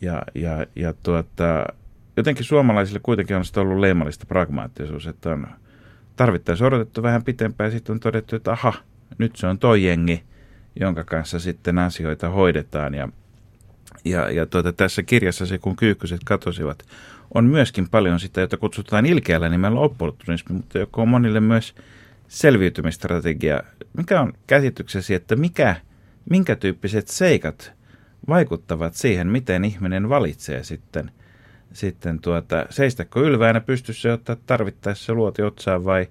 Ja, ja, ja tuota, jotenkin suomalaisille kuitenkin on sitä ollut leimallista pragmaattisuus, että on tarvittaessa odotettu vähän pitempään ja sitten on todettu, että aha, nyt se on toi jengi, jonka kanssa sitten asioita hoidetaan. Ja, ja, ja tuota, tässä kirjassa se, kun kyykkyset katosivat, on myöskin paljon sitä, jota kutsutaan ilkeällä nimellä opportunismi, mutta joka on monille myös selviytymistrategia. Mikä on käsityksesi, että mikä, minkä tyyppiset seikat vaikuttavat siihen, miten ihminen valitsee sitten – sitten tuota, seistäkö ylväänä pystyssä ottaa tarvittaessa luoti otsaan vai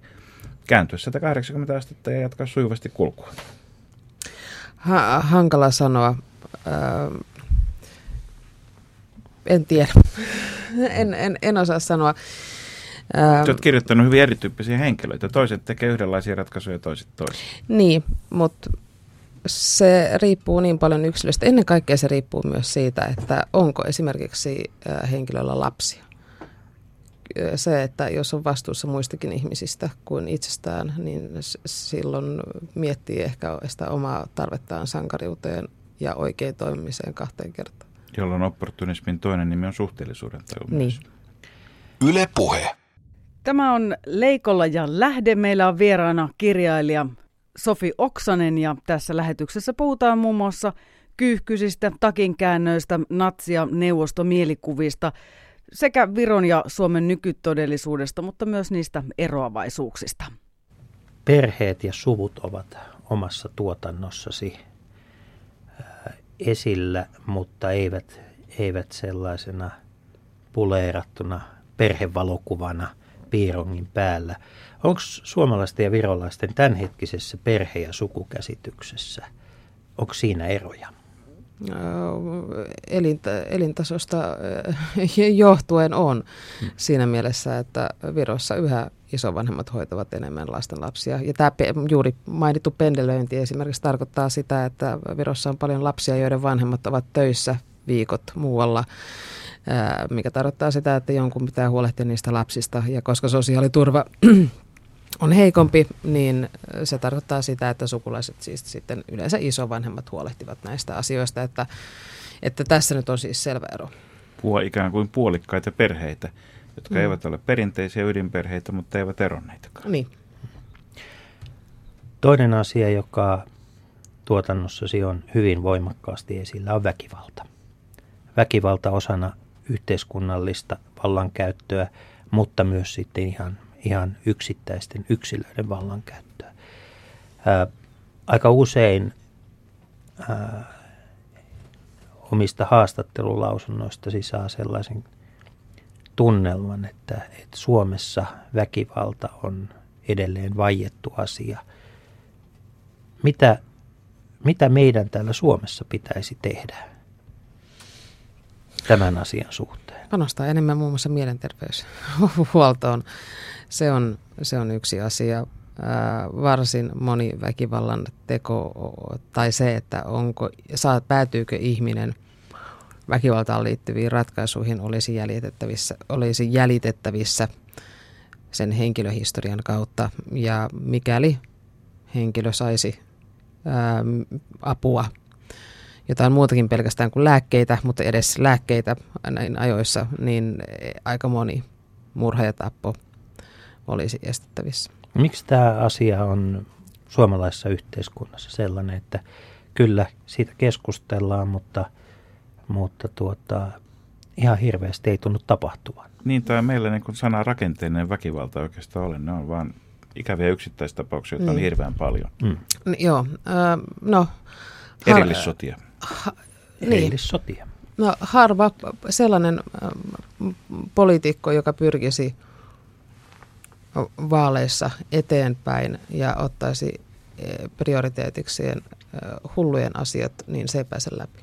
kääntyä 180 astetta ja jatkaa sujuvasti kulkua? Ha- hankala sanoa. Äh, en tiedä. en, en, en osaa sanoa. Ähm, Olet kirjoittanut hyvin erityyppisiä henkilöitä. Toiset tekee yhdenlaisia ratkaisuja, toiset toiset. Niin, mutta se riippuu niin paljon yksilöstä. Ennen kaikkea se riippuu myös siitä, että onko esimerkiksi henkilöllä lapsia. Se, että jos on vastuussa muistakin ihmisistä kuin itsestään, niin silloin miettii ehkä sitä omaa tarvettaan sankariuteen ja oikein toimimiseen kahteen kertaan. Jolloin opportunismin toinen nimi on suhteellisuuden tai niin. Yle Puhe. Tämä on Leikolla ja Lähde. Meillä on vieraana kirjailija Sofi Oksanen ja tässä lähetyksessä puhutaan muun muassa kyyhkysistä, takinkäännöistä, natsia, neuvostomielikuvista sekä Viron ja Suomen nykytodellisuudesta, mutta myös niistä eroavaisuuksista. Perheet ja suvut ovat omassa tuotannossasi äh, esillä, mutta eivät, eivät sellaisena puleerattuna perhevalokuvana piirongin päällä – Onko suomalaisten ja virolaisten tämänhetkisessä perhe- ja sukukäsityksessä, onko siinä eroja? Elinta, elintasosta johtuen on hmm. siinä mielessä, että Virossa yhä isovanhemmat hoitavat enemmän lasten lapsia. Ja tämä juuri mainittu pendelöinti esimerkiksi tarkoittaa sitä, että Virossa on paljon lapsia, joiden vanhemmat ovat töissä viikot muualla mikä tarkoittaa sitä, että jonkun pitää huolehtia niistä lapsista. Ja koska sosiaaliturva on heikompi, niin se tarkoittaa sitä, että sukulaiset siis sitten yleensä isovanhemmat huolehtivat näistä asioista, että, että tässä nyt on siis selvä ero. Puhua ikään kuin puolikkaita perheitä, jotka mm. eivät ole perinteisiä ydinperheitä, mutta eivät eronneitakaan. Niin. Toinen asia, joka tuotannossasi on hyvin voimakkaasti esillä, on väkivalta. Väkivalta osana yhteiskunnallista vallankäyttöä, mutta myös sitten ihan, ihan yksittäisten yksilöiden vallankäyttöä. Ää, aika usein ää, omista haastattelulausunnoista saa sellaisen tunnelman, että, että Suomessa väkivalta on edelleen vaiettu asia. Mitä, mitä meidän täällä Suomessa pitäisi tehdä tämän asian suhteen? Panostaa enemmän muun muassa mielenterveyshuoltoon. Se on, se on yksi asia. Ää, varsin moni väkivallan teko tai se, että onko, saa, päätyykö ihminen väkivaltaan liittyviin ratkaisuihin olisi jäljitettävissä, olisi jäljitettävissä sen henkilöhistorian kautta. Ja mikäli henkilö saisi ää, apua, jotain muutakin pelkästään kuin lääkkeitä, mutta edes lääkkeitä näin ajoissa, niin aika moni murha ja tappo olisi estettävissä. Miksi tämä asia on suomalaisessa yhteiskunnassa sellainen, että kyllä siitä keskustellaan, mutta, mutta tuota, ihan hirveästi ei tunnu tapahtuvan? Niin, tai meillä niin sana rakenteinen väkivalta oikeastaan ole. Ne on vain ikäviä yksittäistapauksia, joita mm. on hirveän paljon. Mm. Joo, äh, no... Erillissotia. Ha, niin. Erillissotia. No harva sellainen poliitikko, joka pyrkisi vaaleissa eteenpäin ja ottaisi prioriteetikseen hullujen asiat, niin se ei pääse läpi.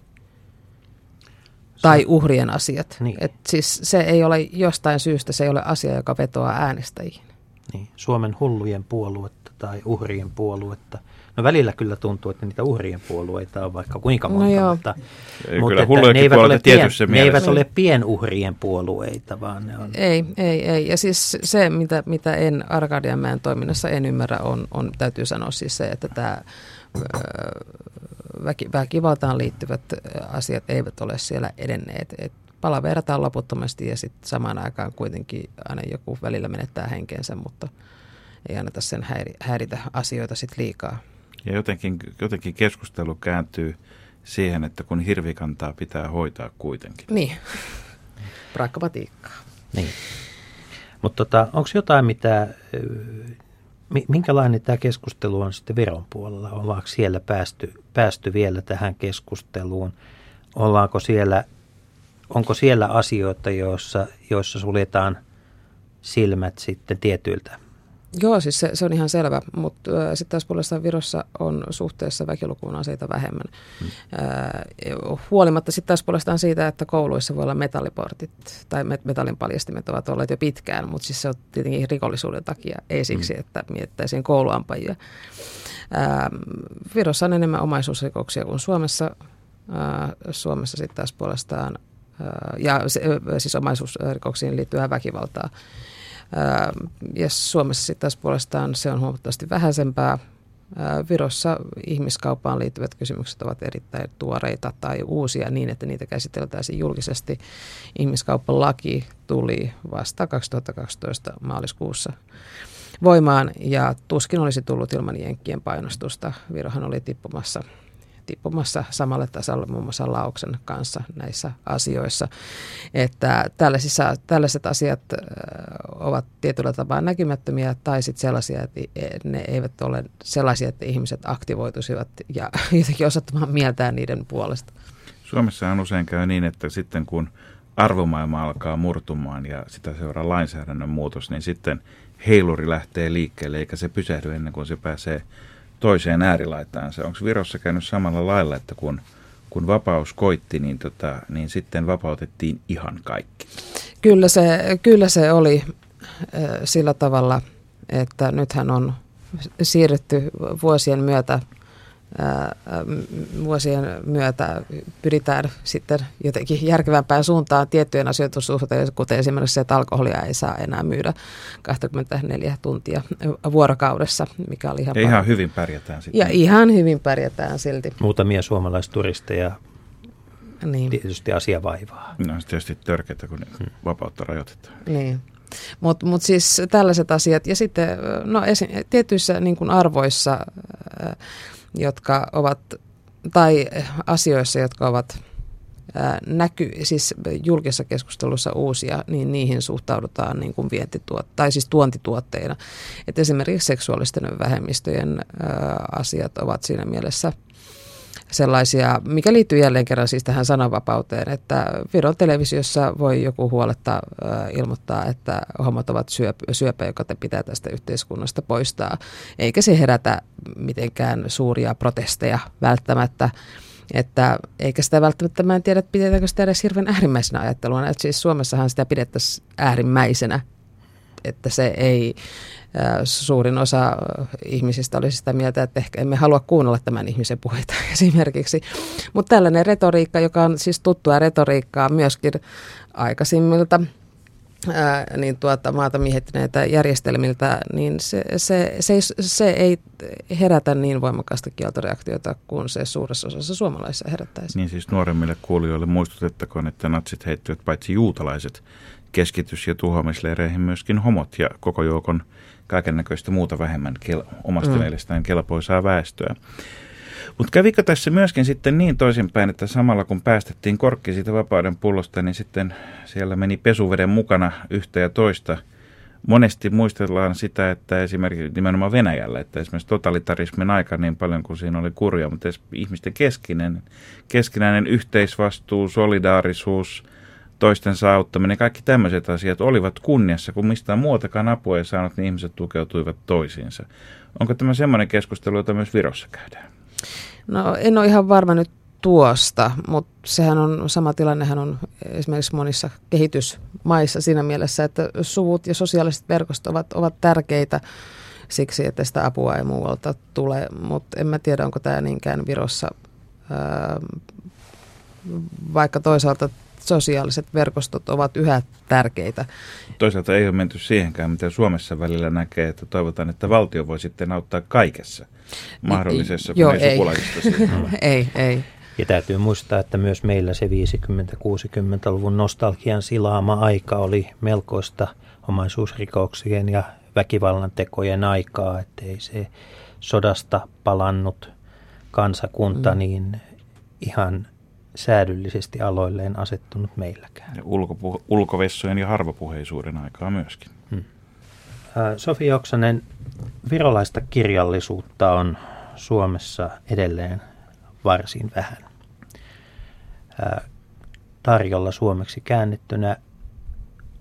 Tai uhrien asiat. Niin. Et siis se ei ole jostain syystä, se ei ole asia, joka vetoaa äänestäjiin. Niin. Suomen hullujen puoluetta tai uhrien puoluetta – No välillä kyllä tuntuu, että niitä uhrien puolueita on vaikka kuinka no monta, no joo. mutta, ei, mutta kyllä ne, eivät ole pien, ne eivät ole pienuhrien puolueita, vaan ne on... Ei, ei, ei. Ja siis se, mitä, mitä en Arkadianmäen toiminnassa en ymmärrä, on, on täytyy sanoa siis se, että tämä väki, väkivaltaan liittyvät asiat eivät ole siellä edenneet. Et palaverataan loputtomasti ja sitten samaan aikaan kuitenkin aina joku välillä menettää henkeensä, mutta ei anneta sen häiritä asioita sitten liikaa. Ja jotenkin, jotenkin keskustelu kääntyy siihen, että kun hirvikantaa pitää hoitaa kuitenkin. Niin, pragmatiikkaa. Niin. Mutta tota, onko jotain, mitä, minkälainen tämä keskustelu on sitten Viron puolella? Ollaanko siellä päästy, päästy vielä tähän keskusteluun? Ollaanko siellä, onko siellä asioita, joissa, joissa suljetaan silmät sitten tietyiltä Joo, siis se, se on ihan selvä, mutta sitten taas puolestaan Virossa on suhteessa väkilukuun aseita vähemmän. Hmm. Äh, huolimatta sitten taas puolestaan siitä, että kouluissa voi olla metalliportit tai metallin paljastimet ovat olleet jo pitkään, mutta siis se on tietenkin rikollisuuden takia, ei siksi, hmm. että miettäisiin kouluampajia. Äh, Virossa on enemmän omaisuusrikoksia kuin Suomessa. Äh, Suomessa sitten taas puolestaan, äh, ja se, siis omaisuusrikoksiin liittyvää väkivaltaa ja Suomessa sitten taas puolestaan se on huomattavasti vähäisempää. Virossa ihmiskauppaan liittyvät kysymykset ovat erittäin tuoreita tai uusia niin, että niitä käsiteltäisiin julkisesti. Ihmiskauppalaki tuli vasta 2012 maaliskuussa voimaan ja tuskin olisi tullut ilman jenkkien painostusta. Virohan oli tippumassa tippumassa samalle tasolle muun muassa Lauksen kanssa näissä asioissa. Että tällaisissa, tällaiset asiat ovat tietyllä tapaa näkymättömiä tai sitten sellaisia, että ne eivät ole sellaisia, että ihmiset aktivoituisivat ja jotenkin osoittamaan mieltään niiden puolesta. Suomessahan usein käy niin, että sitten kun arvomaailma alkaa murtumaan ja sitä seuraa lainsäädännön muutos, niin sitten heiluri lähtee liikkeelle eikä se pysähdy ennen kuin se pääsee toiseen äärilaitaan. Onko Virossa käynyt samalla lailla, että kun, kun vapaus koitti, niin, tota, niin sitten vapautettiin ihan kaikki? Kyllä se, kyllä se oli sillä tavalla, että nythän on siirretty vuosien myötä vuosien myötä pyritään sitten jotenkin järkevämpään suuntaan tiettyjen asioiden suhteen, kuten esimerkiksi se, että alkoholia ei saa enää myydä 24 tuntia vuorokaudessa, mikä oli ihan Ja ihan hyvin pärjätään sitten. Ja ihan hyvin pärjätään silti. Muutamia suomalaisturisteja niin. tietysti asia vaivaa. No se tietysti törkeää, kun hmm. vapautta rajoitetaan. Niin. Mutta mut siis tällaiset asiat. Ja sitten no, esi- tietyissä niin kuin arvoissa, jotka ovat, tai asioissa, jotka ovat näky, siis julkisessa keskustelussa uusia, niin niihin suhtaudutaan niin kuin vientituot, tai siis tuontituotteina. Et esimerkiksi seksuaalisten vähemmistöjen asiat ovat siinä mielessä sellaisia, mikä liittyy jälleen kerran siis tähän sananvapauteen, että Viron televisiossa voi joku huoletta ilmoittaa, että hommat ovat syöpä, syöpä, joka te pitää tästä yhteiskunnasta poistaa, eikä se herätä mitenkään suuria protesteja välttämättä. Että eikä sitä välttämättä, mä en tiedä, pidetäänkö sitä edes hirveän äärimmäisenä ajatteluna. Että siis Suomessahan sitä pidettäisiin äärimmäisenä, että se ei, suurin osa ihmisistä olisi sitä mieltä, että ehkä emme halua kuunnella tämän ihmisen puheita esimerkiksi. Mutta tällainen retoriikka, joka on siis tuttua retoriikkaa myöskin aikaisimmilta niin tuota, maata miettineitä järjestelmiltä, niin se, se, se, se ei herätä niin voimakasta kieltoreaktiota kuin se suuressa osassa suomalaisissa herättäisi. Niin siis nuoremmille kuulijoille muistutettakoon, että natsit heittivät paitsi juutalaiset keskitys- ja tuhoamisleireihin myöskin homot ja koko joukon kaiken näköistä muuta vähemmän kel- omasta mm. mielestään kelpoisaa väestöä. Mutta kävikö tässä myöskin sitten niin toisinpäin, että samalla kun päästettiin korkki siitä vapauden pullosta, niin sitten siellä meni pesuveden mukana yhtä ja toista. Monesti muistellaan sitä, että esimerkiksi nimenomaan Venäjällä, että esimerkiksi totalitarismin aika niin paljon kuin siinä oli kurja, mutta ihmisten keskinen, keskinäinen yhteisvastuu, solidaarisuus, toistensa auttaminen, kaikki tämmöiset asiat olivat kunniassa, kun mistään muutakaan apua ei saanut, niin ihmiset tukeutuivat toisiinsa. Onko tämä semmoinen keskustelu, jota myös Virossa käydään? No en ole ihan varma nyt tuosta, mutta sehän on, sama tilannehan on esimerkiksi monissa kehitysmaissa siinä mielessä, että suvut ja sosiaaliset verkostot ovat, ovat tärkeitä siksi, että sitä apua ei muualta tule, mutta en mä tiedä, onko tämä niinkään Virossa, ää, vaikka toisaalta sosiaaliset verkostot ovat yhä tärkeitä. Toisaalta ei ole menty siihenkään, mitä Suomessa välillä näkee, että toivotaan, että valtio voi sitten auttaa kaikessa mahdollisessa, Joo, ei, ei. ei, ei. Ja täytyy muistaa, että myös meillä se 50-60-luvun nostalgian silaama aika oli melkoista omaisuusrikoksien ja väkivallan tekojen aikaa, ettei se sodasta palannut kansakunta mm. niin ihan säädyllisesti aloilleen asettunut meilläkään. Ja ulkopu- ulkovessojen ja harvapuheisuuden aikaa myöskin. Hmm. Sofi Oksanen, virolaista kirjallisuutta on Suomessa edelleen varsin vähän. Tarjolla suomeksi käännettynä,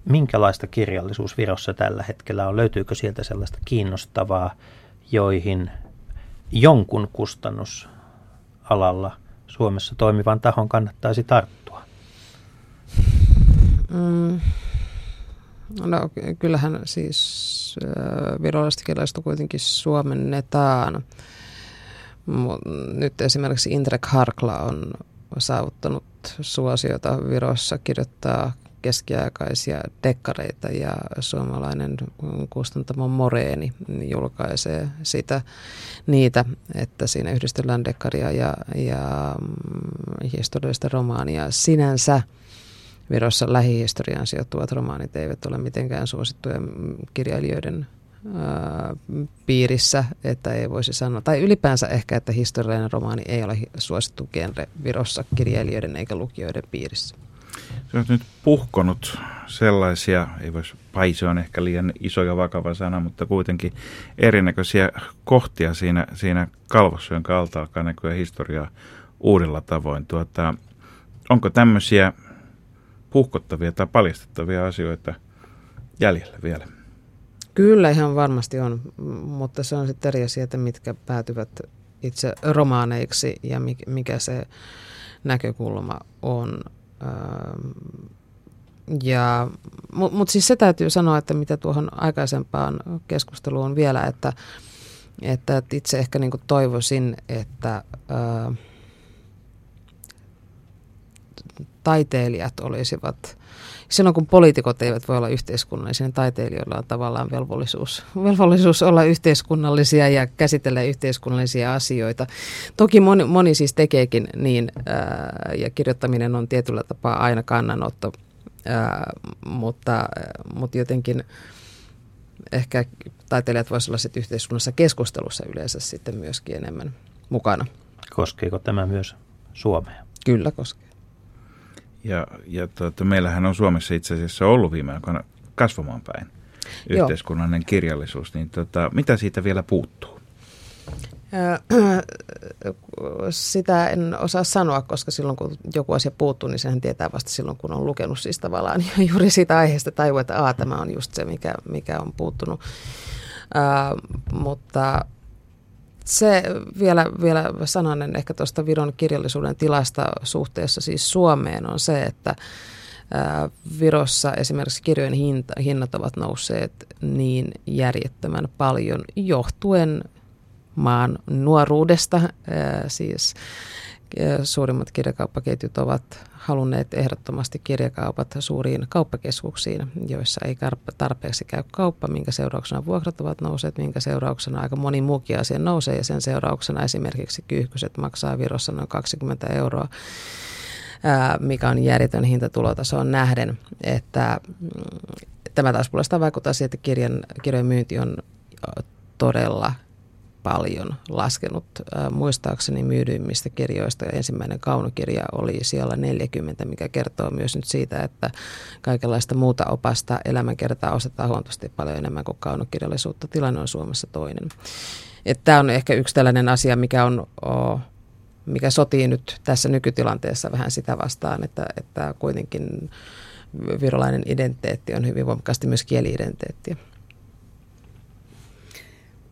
minkälaista kirjallisuus Virossa tällä hetkellä on? Löytyykö sieltä sellaista kiinnostavaa, joihin jonkun kustannusalalla Suomessa toimivan tahon kannattaisi tarttua? Mm. No kyllähän siis virallista kielestä kuitenkin suomennetaan. Nyt esimerkiksi Indrek Harkla on saavuttanut suosiota Virossa kirjoittaa keskiaikaisia dekkareita ja suomalainen kustantamo Moreeni julkaisee sitä, niitä, että siinä yhdistellään dekkaria ja, ja mm, historiallista romaania. Sinänsä Virossa lähihistoriaan sijoittuvat romaanit eivät ole mitenkään suosittuja kirjailijoiden ää, piirissä, että ei voisi sanoa, tai ylipäänsä ehkä, että historiallinen romaani ei ole suosittu genre Virossa kirjailijoiden eikä lukijoiden piirissä. Se on nyt puhkonut sellaisia, ei voisi paisi on ehkä liian iso ja vakava sana, mutta kuitenkin erinäköisiä kohtia siinä, siinä kalvossa, jonka alta alkaa näkyä historiaa uudella tavoin. Tuota, onko tämmöisiä puhkottavia tai paljastettavia asioita jäljellä vielä? Kyllä ihan varmasti on, mutta se on sitten eri asia, että mitkä päätyvät itse romaaneiksi ja mikä se näkökulma on. Ja, Mutta mut siis se täytyy sanoa, että mitä tuohon aikaisempaan keskusteluun vielä, että, että itse ehkä niin toivoisin, että ää, taiteilijat olisivat, silloin kun poliitikot eivät voi olla yhteiskunnallisia, niin taiteilijoilla on tavallaan velvollisuus, velvollisuus olla yhteiskunnallisia ja käsitellä yhteiskunnallisia asioita. Toki moni, moni siis tekeekin niin, ää, ja kirjoittaminen on tietyllä tapaa aina kannanotto ää, mutta, mutta jotenkin ehkä taiteilijat voisivat olla sitten yhteiskunnassa keskustelussa yleensä sitten myöskin enemmän mukana. Koskeeko tämä myös Suomea? Kyllä koskee. Ja, ja tuota, meillähän on Suomessa itse asiassa ollut viime aikoina kasvamaan päin yhteiskunnallinen kirjallisuus, niin tota, mitä siitä vielä puuttuu? Sitä en osaa sanoa, koska silloin kun joku asia puuttuu, niin sehän tietää vasta silloin, kun on lukenut siis tavallaan juuri siitä aiheesta tajua, että Aa, tämä on just se, mikä, mikä on puuttunut. Ää, mutta se vielä, vielä sananen ehkä tuosta Viron kirjallisuuden tilasta suhteessa siis Suomeen on se, että Virossa esimerkiksi kirjojen hinta, hinnat ovat nousseet niin järjettömän paljon johtuen maan nuoruudesta. Siis suurimmat kirjakauppaketjut ovat halunneet ehdottomasti kirjakaupat suuriin kauppakeskuksiin, joissa ei tarpeeksi käy kauppa, minkä seurauksena vuokrat ovat nousseet, minkä seurauksena aika moni muukin asia nousee ja sen seurauksena esimerkiksi kyyhkyset maksaa Virossa noin 20 euroa mikä on järjetön hintatulotasoon nähden, että mm, tämä taas puolestaan vaikuttaa siihen, että kirjan, kirjojen myynti on todella paljon laskenut. Muistaakseni myydyimmistä kirjoista ensimmäinen kaunokirja oli siellä 40, mikä kertoo myös nyt siitä, että kaikenlaista muuta opasta elämänkertaa ostetaan huomattavasti paljon enemmän kuin kaunokirjallisuutta. Tilanne on Suomessa toinen. Tämä on ehkä yksi tällainen asia, mikä on mikä sotii nyt tässä nykytilanteessa vähän sitä vastaan, että, että kuitenkin virolainen identiteetti on hyvin voimakkaasti myös kieli-identiteettiä.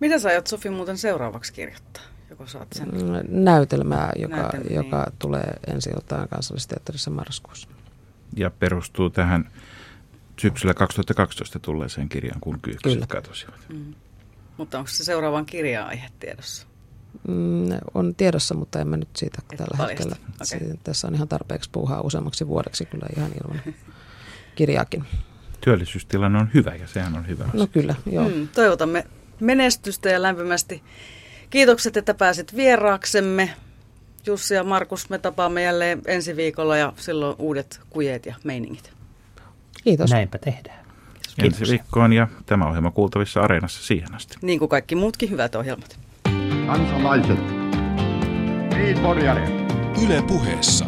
Mitä sä aiot Sofi muuten seuraavaksi kirjoittaa? Joko saat sen? Mm, näytelmää, joka, Näytelmä, joka niin. tulee ensi iltaan kansallisteatterissa marraskuussa. Ja perustuu tähän syksyllä 2012 tulleeseen kirjaan, kun kyykkyset katosivat. Mm. Mutta onko se seuraavan kirjan aihe tiedossa? Mm, on tiedossa, mutta en mä nyt siitä Et tällä paljasta. hetkellä. Okay. Siitä, tässä on ihan tarpeeksi puuhaa useammaksi vuodeksi kyllä ihan ilman kirjaakin. Työllisyystilanne on hyvä ja sehän on hyvä asia. No kyllä, joo. Mm, toivotamme menestystä ja lämpimästi kiitokset, että pääsit vieraaksemme. Jussi ja Markus, me tapaamme jälleen ensi viikolla ja silloin uudet kujeet ja meiningit. Kiitos. Näinpä tehdään. Kiitos. Ensi viikkoon ja tämä ohjelma kuultavissa Areenassa siihen asti. Niin kuin kaikki muutkin hyvät ohjelmat. Kansalaiset. Niin, Yle puheessa.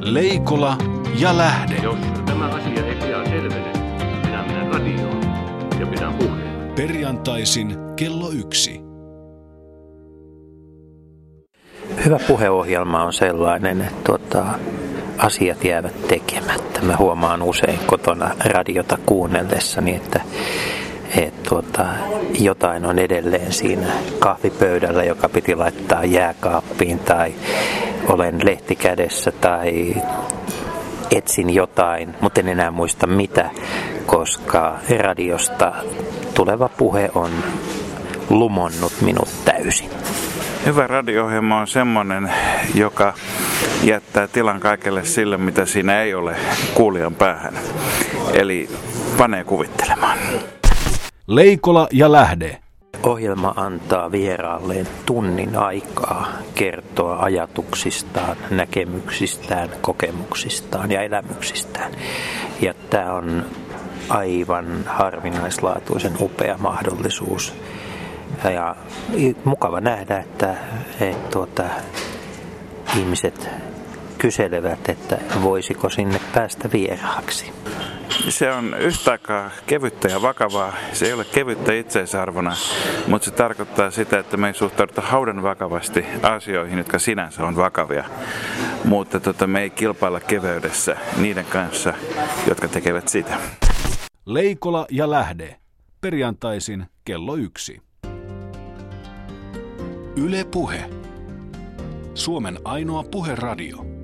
Leikola ja Lähde. Jos tämä asia ei pian Perjantaisin kello yksi. Hyvä puheohjelma on sellainen, että tuota, asiat jäävät tekemättä. Mä huomaan usein kotona radiota kuunnellessani, että et tuota, jotain on edelleen siinä kahvipöydällä, joka piti laittaa jääkaappiin tai olen lehti kädessä tai etsin jotain, mutta en enää muista mitä, koska radiosta tuleva puhe on lumonnut minut täysin. Hyvä radio on semmoinen, joka jättää tilan kaikelle sille, mitä siinä ei ole kuulijan päähän. Eli panee kuvittelemaan. Leikola ja Lähde. Ohjelma antaa vieraalleen tunnin aikaa kertoa ajatuksistaan, näkemyksistään, kokemuksistaan ja elämyksistään. Ja tämä on aivan harvinaislaatuisen upea mahdollisuus. Ja mukava nähdä, että, että tuota, ihmiset kyselevät, että voisiko sinne päästä vieraaksi se on yhtä aikaa kevyttä ja vakavaa. Se ei ole kevyttä itseisarvona, mutta se tarkoittaa sitä, että me ei suhtauduta haudan vakavasti asioihin, jotka sinänsä on vakavia. Mutta tota, me ei kilpailla keveydessä niiden kanssa, jotka tekevät sitä. Leikola ja Lähde. Perjantaisin kello yksi. Yle Puhe. Suomen ainoa puheradio.